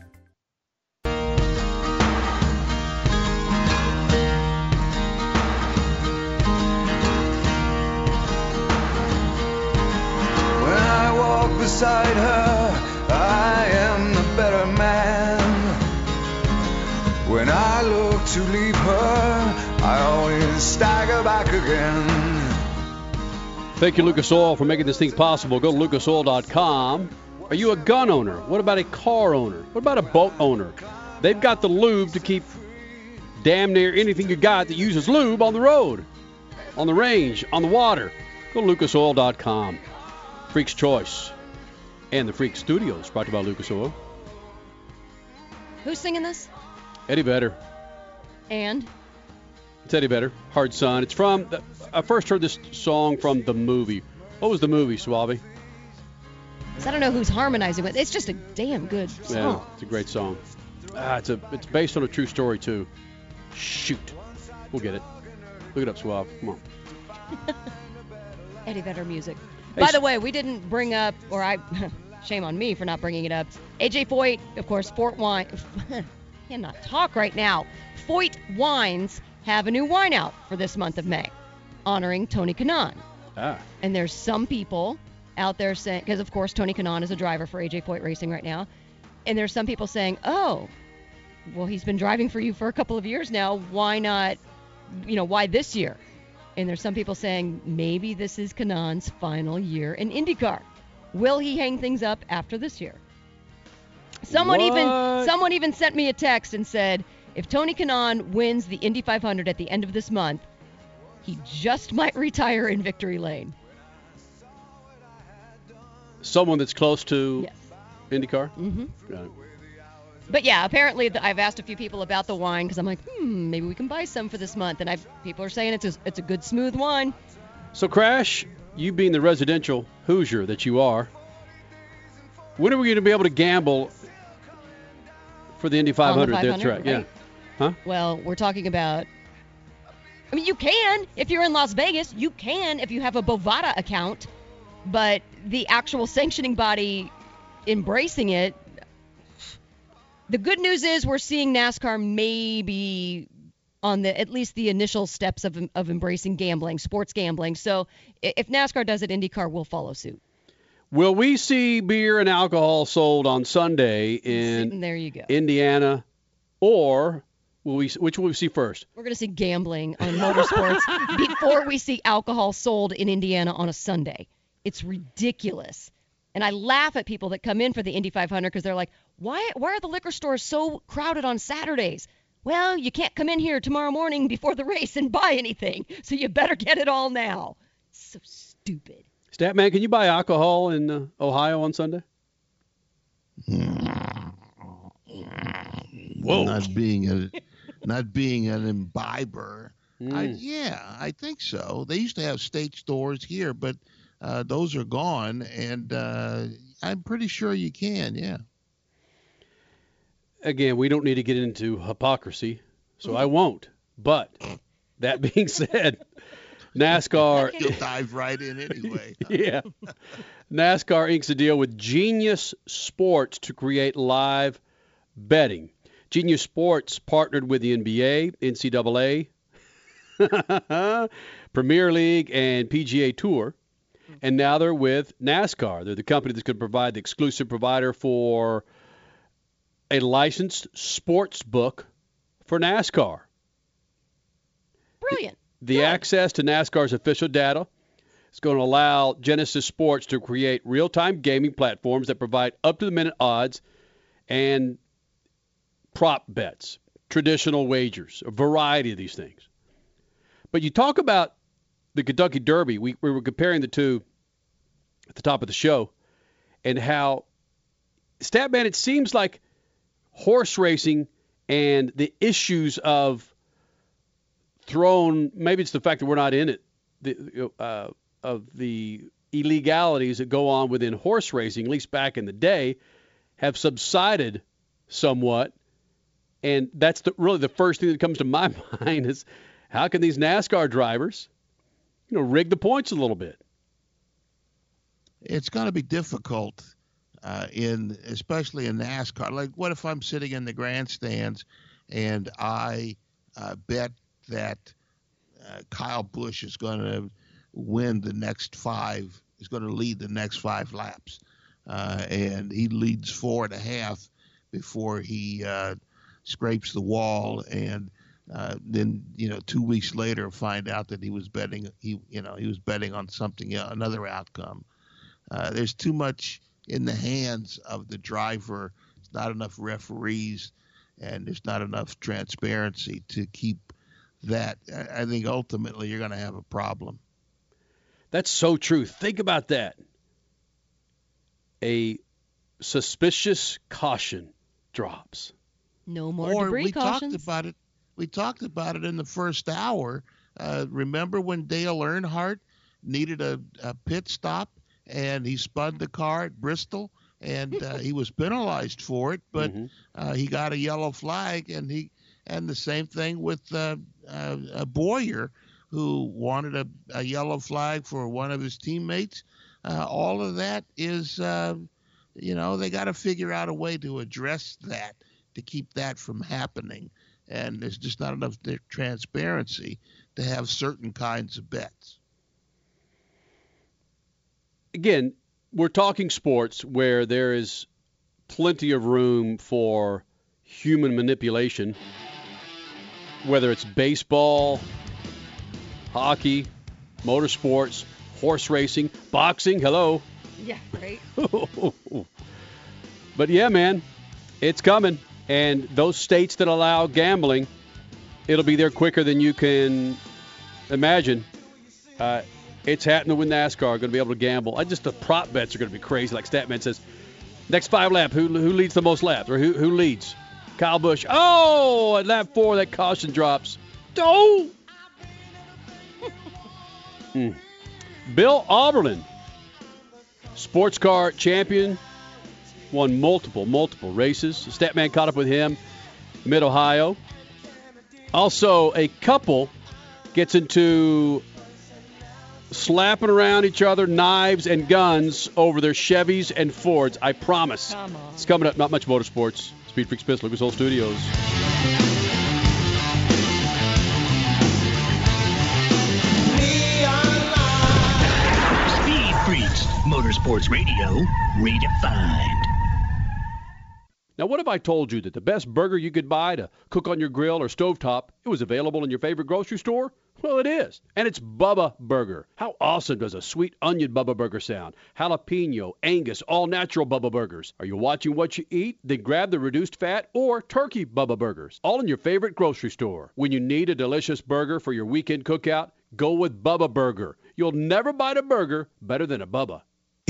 Back again. Thank you, Lucas Oil, for making this thing possible. Go to lucasoil.com. Are you a gun owner? What about a car owner? What about a boat owner? They've got the lube to keep damn near anything you got that uses lube on the road, on the range, on the water. Go to lucasoil.com. Freak's Choice and the Freak Studios, brought to you by Lucas Oil. Who's singing this? Eddie Vedder. And It's Better, Hard Sun. It's from. The, I first heard this song from the movie. What was the movie, Suave? 'cause I don't know who's harmonizing with. It's just a damn good song. Yeah, it's a great song. Ah, it's a. It's based on a true story too. Shoot, we'll get it. Look it up, Suave. Come on. Eddie Vedder music. Hey, By the way, we didn't bring up, or I, shame on me for not bringing it up. AJ Foyt, of course, Fort Wine. cannot talk right now. Foyt Wines have a new wine out for this month of May, honoring Tony Kanaan. Ah. And there's some people out there saying, because of course Tony Kanaan is a driver for AJ Foyt Racing right now, and there's some people saying, oh, well he's been driving for you for a couple of years now. Why not, you know, why this year? And there's some people saying maybe this is Kanaan's final year in IndyCar. Will he hang things up after this year? Someone even someone even sent me a text and said if Tony Kanaan wins the Indy 500 at the end of this month, he just might retire in victory lane. Someone that's close to IndyCar. hmm Got it. But yeah, apparently the, I've asked a few people about the wine because I'm like, hmm, maybe we can buy some for this month, and I people are saying it's a, it's a good smooth wine. So, Crash, you being the residential Hoosier that you are, when are we going to be able to gamble for the Indy 500? That's 500, right. Yeah. Huh? Well, we're talking about. I mean, you can if you're in Las Vegas. You can if you have a Bovada account, but the actual sanctioning body embracing it. The good news is we're seeing NASCAR maybe on the at least the initial steps of of embracing gambling, sports gambling. So if NASCAR does it, IndyCar will follow suit. Will we see beer and alcohol sold on Sunday in there you go. Indiana, or will we? Which will we see first? We're going to see gambling on motorsports before we see alcohol sold in Indiana on a Sunday. It's ridiculous. And I laugh at people that come in for the Indy 500 because they're like, why, why are the liquor stores so crowded on Saturdays? Well, you can't come in here tomorrow morning before the race and buy anything, so you better get it all now. So stupid. Statman, can you buy alcohol in uh, Ohio on Sunday? Whoa. Not being a not being an imbiber. I, Mm. yeah, I think so. They used to have state stores here, but uh, those are gone, and uh, I'm pretty sure you can. Yeah. Again, we don't need to get into hypocrisy, so I won't. But that being said, NASCAR. You'll dive right in anyway. yeah. NASCAR inks a deal with Genius Sports to create live betting. Genius Sports partnered with the NBA, NCAA, Premier League, and PGA Tour. Mm-hmm. And now they're with NASCAR. They're the company that's going to provide the exclusive provider for a licensed sports book for NASCAR. Brilliant. The access to NASCAR's official data is going to allow Genius Sports to create real-time gaming platforms that provide up-to-the-minute odds and prop bets, traditional wagers, a variety of these things. But you talk about the Kentucky Derby. We, we were comparing the two at the top of the show, and how Statman. It seems like horse racing and the issues of thrown. Maybe it's the fact that we're not in it. The, uh, of the illegalities that go on within horse racing, at least back in the day, have subsided somewhat. And that's the, really the first thing that comes to my mind is how can these NASCAR drivers, you know, rig the points a little bit? It's going to be difficult uh, in, especially in NASCAR. Like, what if I'm sitting in the grandstands and I uh, bet that uh, Kyle Busch is going to win the next five, is going to lead the next five laps, uh, and he leads four and a half before he uh, scrapes the wall and uh, then you know two weeks later find out that he was betting he you know he was betting on something another outcome. Uh, there's too much in the hands of the driver. There's not enough referees, and there's not enough transparency to keep that. I think ultimately you're going to have a problem. That's so true. Think about that. A suspicious caution drops. No more or debris we cautions. talked about it. We talked about it in the first hour. Uh, remember when Dale Earnhardt needed a, a, pit stop and he spun the car at Bristol and uh, he was penalized for it, but Mm-hmm. uh, he got a yellow flag and he and the same thing with uh, uh, Bowyer who wanted a, a, yellow flag for one of his teammates. Uh, all of that is, uh, you know, they got to figure out a way to address that to keep that from happening. And there's just not enough transparency to have certain kinds of bets. Again, we're talking sports where there is plenty of room for human manipulation, whether it's baseball, hockey, motorsports, horse racing, boxing. Hello. Yeah, right. but yeah, man, it's coming. And those states that allow gambling, it'll be there quicker than you can imagine. Uh, it's happening with NASCAR. Going to be able to gamble. I just the prop bets are going to be crazy. Like Statman says, next five lap, who who leads the most laps or who who leads? Kyle Busch. Oh, at lap four, that caution drops. Oh. Hmm. Bill Auberlen, sports car champion, won multiple, multiple races. Statman caught up with him, Mid Ohio. Also, a couple gets into slapping around each other, knives and guns over their Chevys and Fords. I promise. It's coming up. Not much motorsports. Speed Freak Spitz, Lucas Oil Studios. Speed Freaks, Motorsports Radio, redefined. Now, what if I told you that the best burger you could buy to cook on your grill or stovetop, it was available in your favorite grocery store? Well, it is. And it's Bubba Burger. How awesome does a sweet onion Bubba Burger sound? Jalapeno, Angus, all natural Bubba Burgers. Are you watching what you eat? Then grab the reduced fat or turkey Bubba Burgers. All in your favorite grocery store. When you need a delicious burger for your weekend cookout, go with Bubba Burger. You'll never bite a burger better than a Bubba.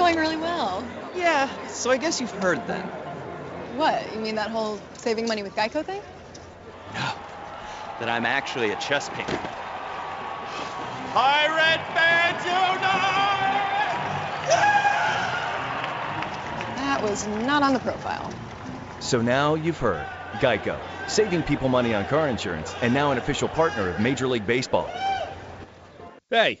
going really well. Yeah, so I guess you've heard then. What? You mean that whole saving money with Geico thing? No. That I'm actually a chess painter. Pirate fans unite! was not on the profile. So now you've heard. Geico, saving people money on car insurance, and now an official partner of Major League Baseball. Hey,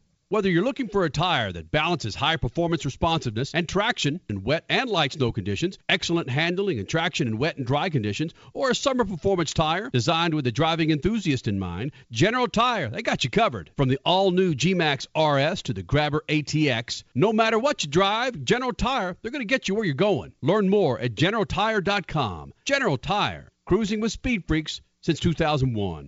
Whether you're looking for a tire that balances high performance responsiveness and traction in wet and light snow conditions, excellent handling and traction in wet and dry conditions, or a summer performance tire designed with the driving enthusiast in mind, General Tire, they got you covered. From the all new G-Max RS to the Grabber ATX, no matter what you drive, General Tire, they're going to get you where you're going. Learn more at generaltire.com. General Tire, cruising with speed freaks since 2001.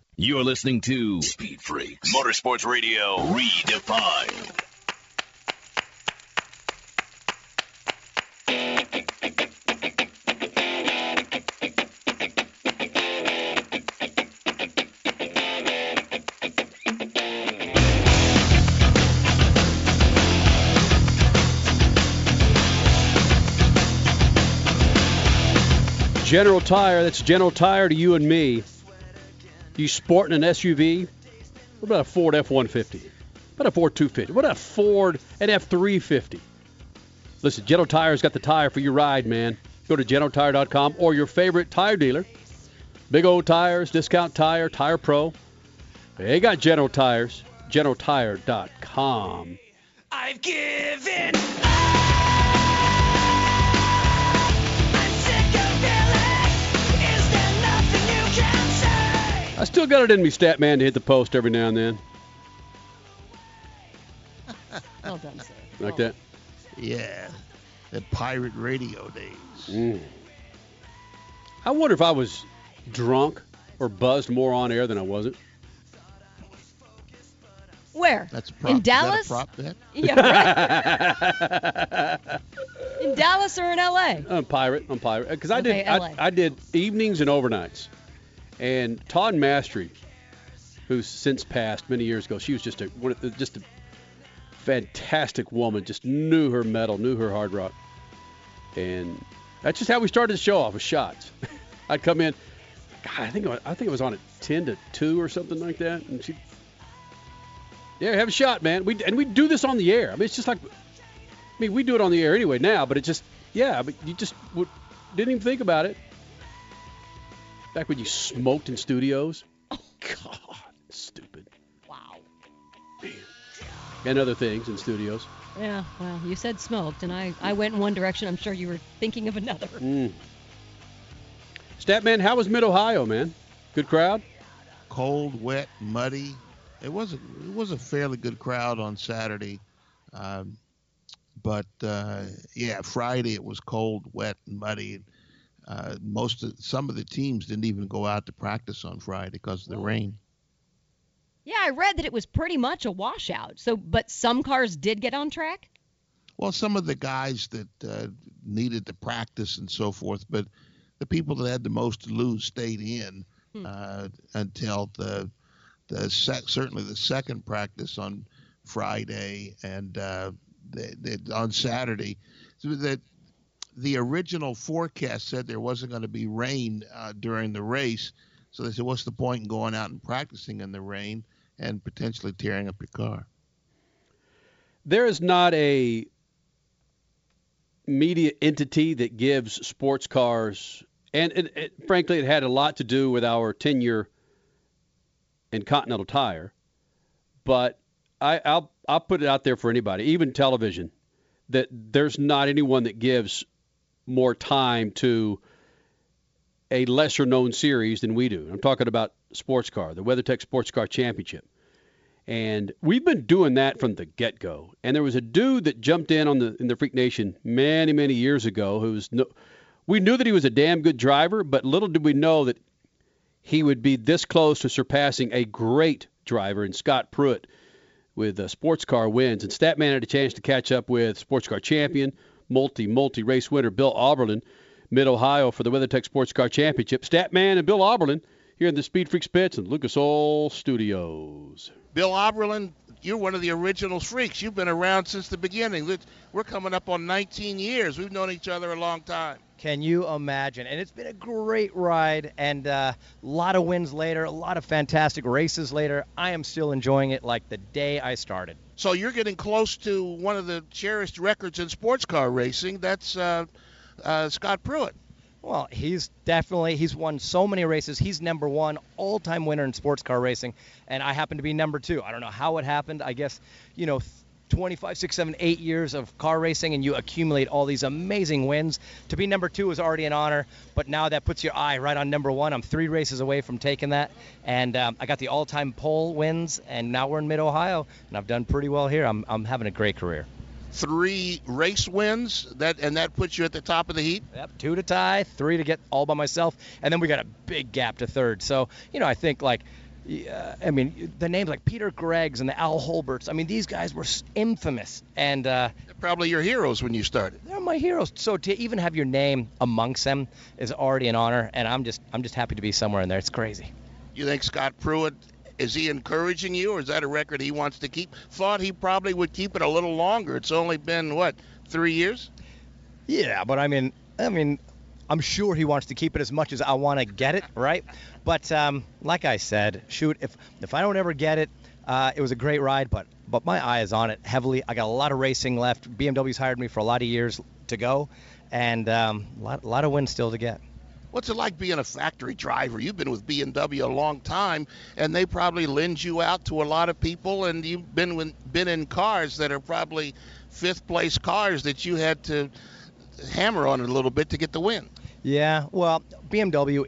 You're listening to Speed Freaks Motorsports Radio Redefined. General Tire, that's General Tire to you and me. You sporting an SUV? What about a Ford F-150? What about a Ford 250? What about a Ford an F-350? Listen, General Tire's got the tire for your ride, man. Go to GeneralTire.com or your favorite tire dealer. Big old tires, discount tire, Tire Pro. They got General Tires. GeneralTire.com. I've given I still got it in me, stat man, to hit the post every now and then. Well done, sir. Like that? Yeah, the pirate radio days. Mm. I wonder if I was drunk or buzzed more on air than I wasn't. Where? That's a in Is that a Dallas? prop bet? Yeah, right. in Dallas or in LA? I'm pirate. I'm pirate because I Okay, did I, I did evenings and overnights. And Todd Mastery, who's since passed many years ago, she was just a just a fantastic woman. Just knew her metal, knew her hard rock, and that's just how we started the show off with shots. I'd come in, God, I think I think it was on at ten to two or something like that, and she, yeah, have a shot, man. We and we do this on the air. I mean, it's just like, I mean, we do it on the air anyway now, but it just, yeah, but you just didn't even think about it. Back when you smoked in studios. Oh, God, stupid. Wow. Man. And other things in studios. Yeah, well, you said smoked, and I, I went in one direction. I'm sure you were thinking of another. Mm. Statman, how was Mid Ohio, man? Good crowd. Cold, wet, muddy. It was a it was a fairly good crowd on Saturday, um, but uh, yeah, Friday it was cold, wet, and muddy. Uh, most of some of the teams didn't even go out to practice on Friday because of the rain. Yeah, I read that it was pretty much a washout. So, but some cars did get on track. Well, some of the guys that uh, needed to practice and so forth, but the people that had the most to lose stayed in uh, until the the sec- certainly the second practice on Friday and uh, the, the, on Saturday. So that the original forecast said there wasn't going to be rain uh, during the race, so they said, "What's the point in going out and practicing in the rain and potentially tearing up your car?" There is not a media entity that gives sports cars, and it, it, frankly, it had a lot to do with our tenure in Continental Tire. But I, I'll I'll put it out there for anybody, even television, that there's not anyone that gives more time to a lesser known series than we do. I'm talking about sports car, the WeatherTech Sports Car Championship. And we've been doing that from the get go. And there was a dude that jumped in on the in the Freak Nation many, many years ago who was no we knew that he was a damn good driver, but little did we know that he would be this close to surpassing a great driver in Scott Pruett with uh, sports car wins. And Statman had a chance to catch up with sports car champion, multi multi race winner Bill Auberlen, Mid Ohio for the WeatherTech Sports Car Championship. Statman and Bill Auberlen here in the Speed Freaks pits and Lucas Oil Studios. Bill Auberlen, you're one of the original freaks. You've been around since the beginning. We're coming up on 19 years. We've known each other a long time. Can you imagine? And it's been a great ride, and uh, a lot of wins later, a lot of fantastic races later. I am still enjoying it like the day I started. So you're getting close to one of the cherished records in sports car racing. That's uh, uh, Scott Pruett. Well, he's definitely he's won so many races. He's number one all-time winner in sports car racing, and I happen to be number two. I don't know how it happened. I guess you know. 25, 6, 7, 8 years of car racing, and you accumulate all these amazing wins. To be number two is already an honor, but now that puts your eye right on number one. I'm three races away from taking that, and um, I got the all-time pole wins, and now we're in Mid-Ohio, and I've done pretty well here. I'm, I'm having a great career. Three race wins, that and that puts you at the top of the heap. Yep, two to tie, three to get all by myself, and then we got a big gap to third. So, you know, I think like, I mean, the names like Peter Greggs and the Al Holberts. I mean, these guys were infamous, and uh, Probably your heroes when you started. they're my heroes. So to even have your name amongst them is already an honor, and I'm just I'm just happy to be somewhere in there. It's crazy. You think Scott Pruett is he encouraging you, or is that a record he wants to keep? Thought he probably would keep it a little longer. It's only been what three years. Yeah, but I mean, I mean, I'm sure he wants to keep it as much as I want to get it, right? But um, like I said, shoot, if if I don't ever get it, uh, it was a great ride, but but my eye is on it heavily. I got a lot of racing left. BMW's hired me for a lot of years to go, and um, a lot, a lot of wins still to get. What's it like being a factory driver? You've been with BMW a long time, and they probably lend you out to a lot of people, and you've been with, been in cars that are probably fifth place cars that you had to hammer on a little bit to get the win. Yeah, well, BMW,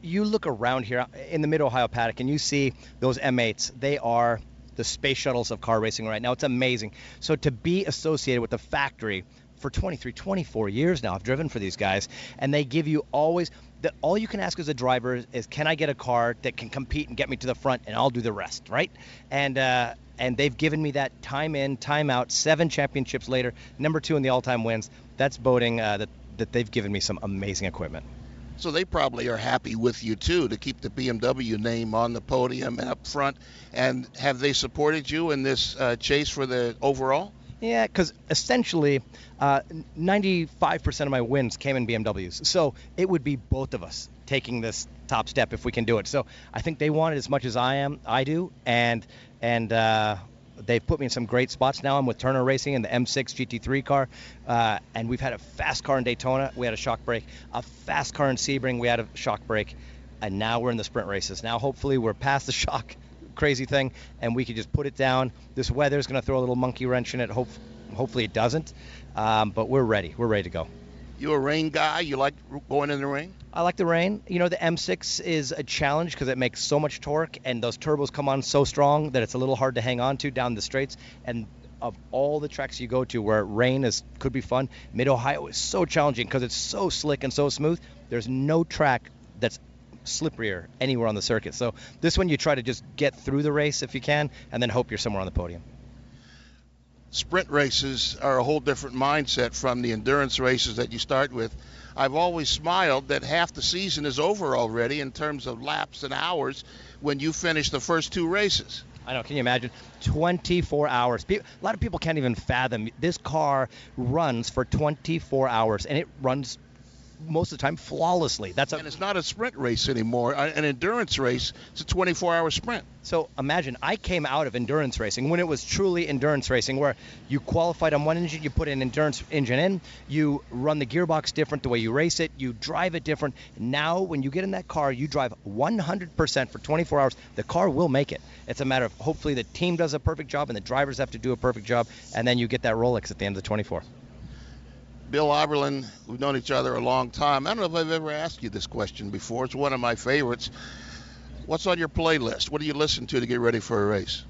you look around here in the Mid Ohio paddock and you see those M8s. They are the space shuttles of car racing right now. It's amazing. So to be associated with the factory for 23, 24 years now, I've driven for these guys, and they give you always. that all you can ask as a driver is, can I get a car that can compete and get me to the front, and I'll do the rest, right? And uh, and they've given me that time in, time out. Seven championships later, number two in the all-time wins. That's voting uh, that that they've given me some amazing equipment. So they probably are happy with you too to keep the BMW name on the podium and up front. And have they supported you in this uh, chase for the overall? Yeah, because essentially, uh, 95% of my wins came in BMWs. So it would be both of us taking this top step if we can do it. So I think they want it as much as I am, I do, and and uh, they've put me in some great spots. Now I'm with Turner Racing in the M6 GT3 car, uh, and we've had a fast car in Daytona. We had a shock break. A fast car in Sebring. We had a shock break, And now we're in the sprint races. Now hopefully we're past the shock crazy thing, and we could just put it down. This weather is going to throw a little monkey wrench in it. Hope, hopefully it doesn't. Um, but we're ready. We're ready to go. You a rain guy? You like going in the rain? I like the rain. You know, the M6 is a challenge because it makes so much torque, and those turbos come on so strong that it's a little hard to hang on to down the straights. And of all the tracks you go to where rain is could be fun, Mid Ohio is so challenging because it's so slick and so smooth. There's no track that's slipperier anywhere on the circuit. So this one you try to just get through the race if you can, and then hope you're somewhere on the podium. Sprint races are a whole different mindset from the endurance races that you start with. I've always smiled that half the season is over already in terms of laps and hours when you finish the first two races. I know. Can you imagine? 24 hours. A lot of people can't even fathom. This car runs for 24 hours, and it runs most of the time flawlessly. That's a, and it's not a sprint race anymore. Uh, An endurance race, it's a 24-hour sprint. So imagine I came out of endurance racing when it was truly endurance racing, where you qualified on one engine, you put an endurance engine in, you run the gearbox different, the way you race it, you drive it different. Now, when you get in that car, you drive 100% for 24 hours. The car will make it. It's a matter of hopefully the team does a perfect job and the drivers have to do a perfect job, and then you get that Rolex at the end of the 24. Bill Auberlen, we've known each other a long time. I don't know if I've ever asked you this question before. It's one of my favorites. What's on your playlist? What do you listen to to get ready for a race?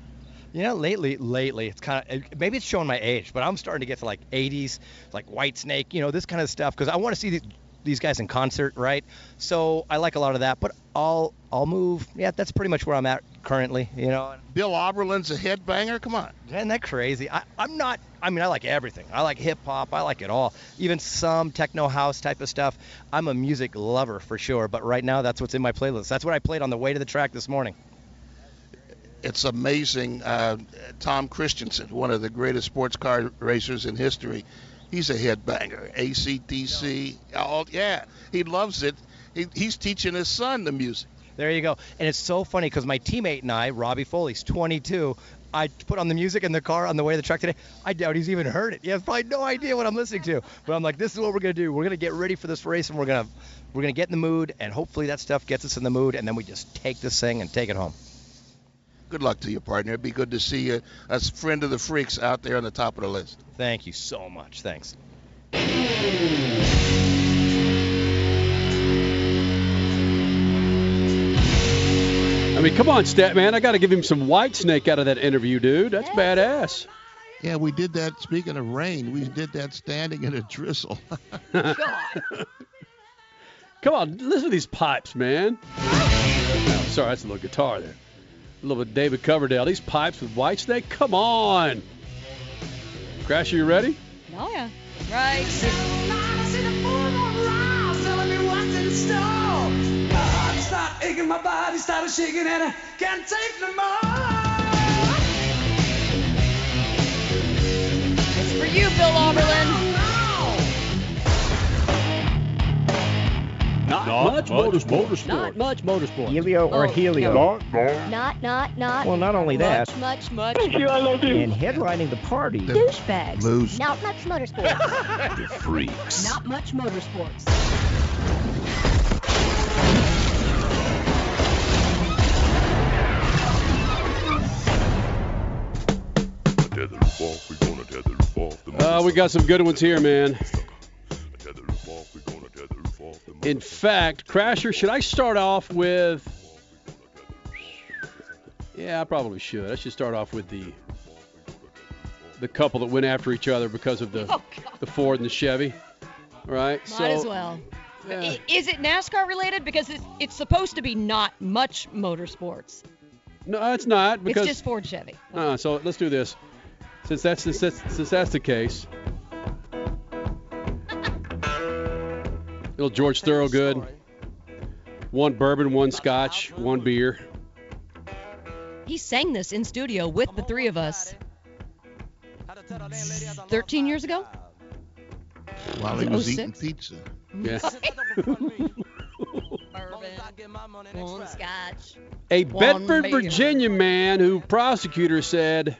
You know, lately, lately, it's kind of maybe it's showing my age, but I'm starting to get to like 80s, like Whitesnake, you know, this kind of stuff because I want to see these, these guys in concert, right? So I like a lot of that, but I'll I'll move. Yeah, that's pretty much where I'm at currently. You know, Bill Auberlen's a headbanger. Come on. Isn't that crazy? I, I'm not. I mean, I like everything. I like hip hop. I like it all. Even some techno house type of stuff. I'm a music lover for sure. But right now, that's what's in my playlist. That's what I played on the way to the track this morning. It's amazing. Uh, Tom Kristensen, one of the greatest sports car racers in history, he's a headbanger. ACDC, all yeah, he loves it. He, he's teaching his son the music. There you go. And it's so funny because my teammate and I, Robby Foley's 22. I put on the music in the car on the way to the truck today. I doubt he's even heard it. He has probably no idea what I'm listening to. But I'm like, this is what we're gonna do. We're gonna get ready for this race, and we're gonna we're gonna get in the mood, and hopefully that stuff gets us in the mood, and then we just take this thing and take it home. Good luck to you, partner. It'd be good to see you as friend of the freaks out there on the top of the list. Thank you so much. Thanks. I mean, come on, Stat Man. I got to give him some Whitesnake out of that interview, dude. That's badass. Yeah, we did that. Speaking of rain, we did that standing in a drizzle. Come on, listen to these pipes, man. Oh, sorry, that's a little guitar there. A little bit of David Coverdale. These pipes with Whitesnake. Come on. Crash, are you ready? Oh yeah. Right. Aching, my body started shaking, and I can't take no more. It's for you, Bill Auberlen. Not, much, motorsport. Not much motorsport. Helio or Oh, Helio? no. Not, not, not. Well, not only that. Much, much, much. And headlining the party. Douchebags. Lose. Not much motorsports. The freaks. Not much motorsports. Uh, we got some good ones here, man. In fact, Crasher, should I start off with? Yeah, I probably should. I should start off with the the couple that went after each other because of the the Ford and the Chevy. Right? Might as well. I- Is it NASCAR related? Because it, it's supposed to be not much motorsports. No, it's not because it's just Ford Chevy. Uh, so let's do this. Since that's since that's, since that's the case. Little George Thorogood. One bourbon, one scotch, one beer. He sang this in studio with the three of us 13 years ago. While he Was was oh it eating 06? pizza. Yes. One scotch. A One Bedford, beer. Virginia man who prosecutors said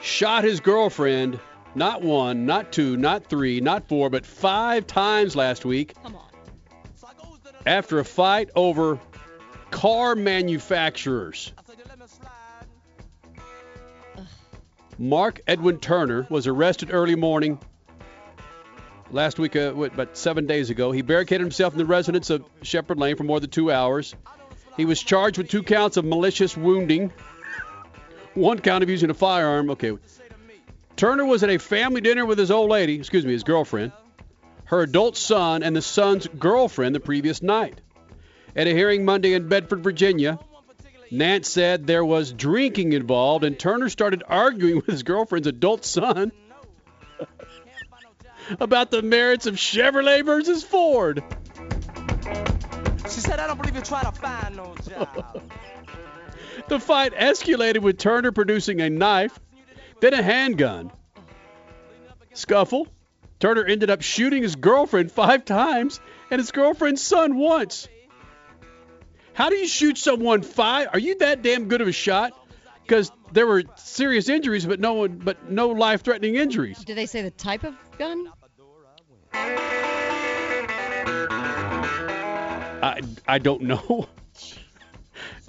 shot his girlfriend not one, not two, not three, not four, but five times last week. Come on. After a fight over car manufacturers. Mark Edwin Turner was arrested early morning last week, uh, what, about seven days ago. He barricaded himself in the residence of Shepherd Lane for more than two hours. He was charged with two counts of malicious wounding, one count of using a firearm. Okay. Turner was at a family dinner with his old lady, excuse me, his girlfriend, her adult son, and the son's girlfriend the previous night. At a hearing Monday in Bedford, Virginia, Nance said there was drinking involved, and Turner started arguing with his girlfriend's adult son about the merits of Chevrolet versus Ford. She said, I don't believe you're trying to find no job. The fight escalated with Turner producing a knife, then a handgun. Scuffle. Turner ended up shooting his girlfriend five times and his girlfriend's son once. How do you shoot someone five? Are you that damn good of a shot? Because there were serious injuries, but no one, but no life-threatening injuries. Did they say the type of gun? I, I don't know.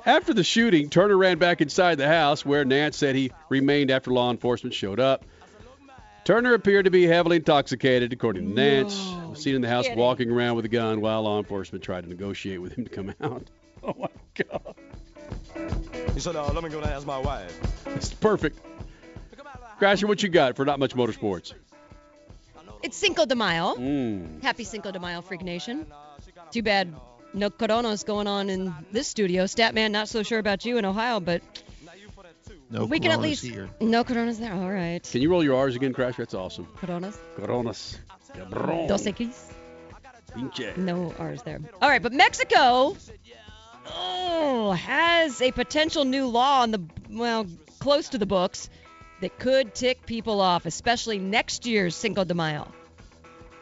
After the shooting, Turner ran back inside the house where Nance said he remained after law enforcement showed up. Turner appeared to be heavily intoxicated, according to Nance. Was seen in the house walking around with a gun while law enforcement tried to negotiate with him to come out. Oh my God. He said, uh, let me go and ask my wife. It's perfect. Crasher, what you got for not much motorsports? It's Cinco de Mayo. Mm. Happy Cinco de Mayo, Freak Nation. Too bad no coronas going on in this studio. Statman, not so sure about you in Ohio, but No we can at coronas least here. no coronas there. All right. Can you roll your R's again, Crasher? That's awesome. Coronas. Coronas. Cabrón. Dos Equis. Pinche. No R's there. All right, but Mexico oh, has a potential new law on the well close to the books that could tick people off, especially next year's Cinco de Mayo.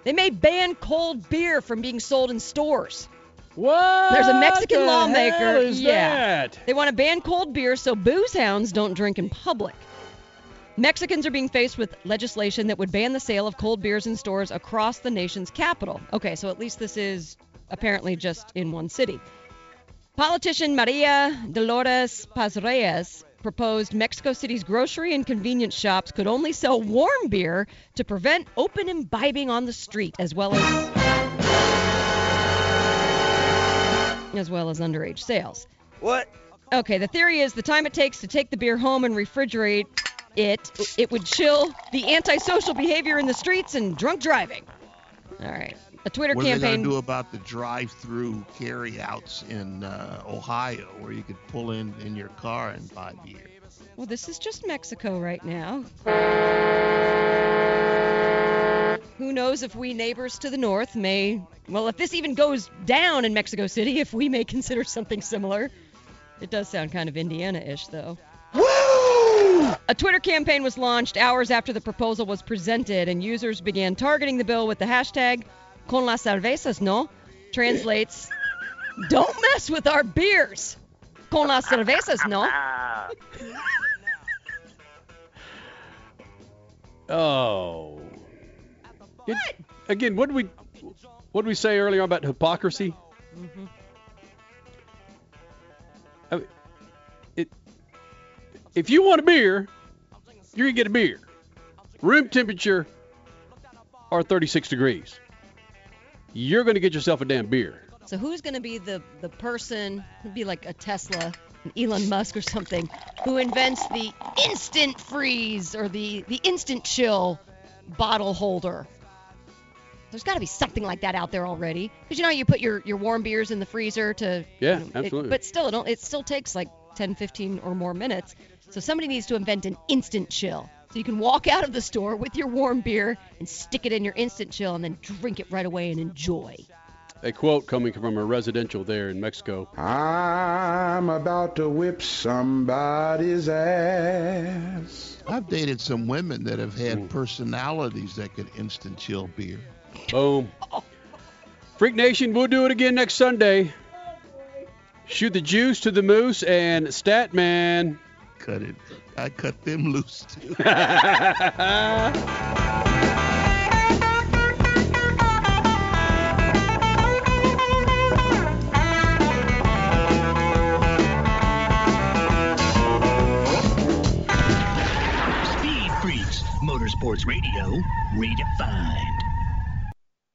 They may ban cold beer from being sold in stores. What? There's a Mexican the lawmaker. yeah. that? They want to ban cold beer so booze hounds don't drink in public. Mexicans are being faced with legislation that would ban the sale of cold beers in stores across the nation's capital. Okay, so at least this is apparently just in one city. Politician Maria Dolores Paz Reyes proposed Mexico City's grocery and convenience shops could only sell warm beer to prevent open imbibing on the street, as well as as well as underage sales. What? Okay, the theory is the time it takes to take the beer home and refrigerate it, it would chill the antisocial behavior in the streets and drunk driving. All right. A Twitter What are they campaign. going to do about the drive-through carry-outs in uh, Ohio, where you could pull in in your car and buy beer? Well, this is just Mexico right now. Who knows if we neighbors to the north may, well, if this even goes down in Mexico City, if we may consider something similar. It does sound kind of Indiana ish, though. Woo! A Twitter campaign was launched hours after the proposal was presented, and users began targeting the bill with the hashtag Con las cervezas, no? Translates, don't mess with our beers. Con las cervezas, no? Oh. It- again, what did we what did we say earlier about hypocrisy? Mm-hmm. I mean, it, if you want a beer, you're gonna get a beer. Room temperature or 36 degrees. You're gonna get yourself a damn beer. So who's going to be the the person? It'd be like a Tesla, an Elon Musk or something, who invents the instant freeze or the the instant chill bottle holder. There's got to be something like that out there already. Because you know you put your, your warm beers in the freezer to Yeah, you know, it- absolutely. but still it it still takes like 10, 15 or more minutes. So somebody needs to invent an instant chill. So you can walk out of the store with your warm beer and stick it in your instant chill and then drink it right away and enjoy. A quote coming from a residential there in Mexico. I'm about to whip somebody's ass. I've dated some women that have had hmm. personalities that could instant chill beer. Boom. Freak Nation, we'll do it again next Sunday. Shoot the juice to the moose and Statman. Cut it. I cut them loose too. Speed Freaks, Motorsports Radio, redefined.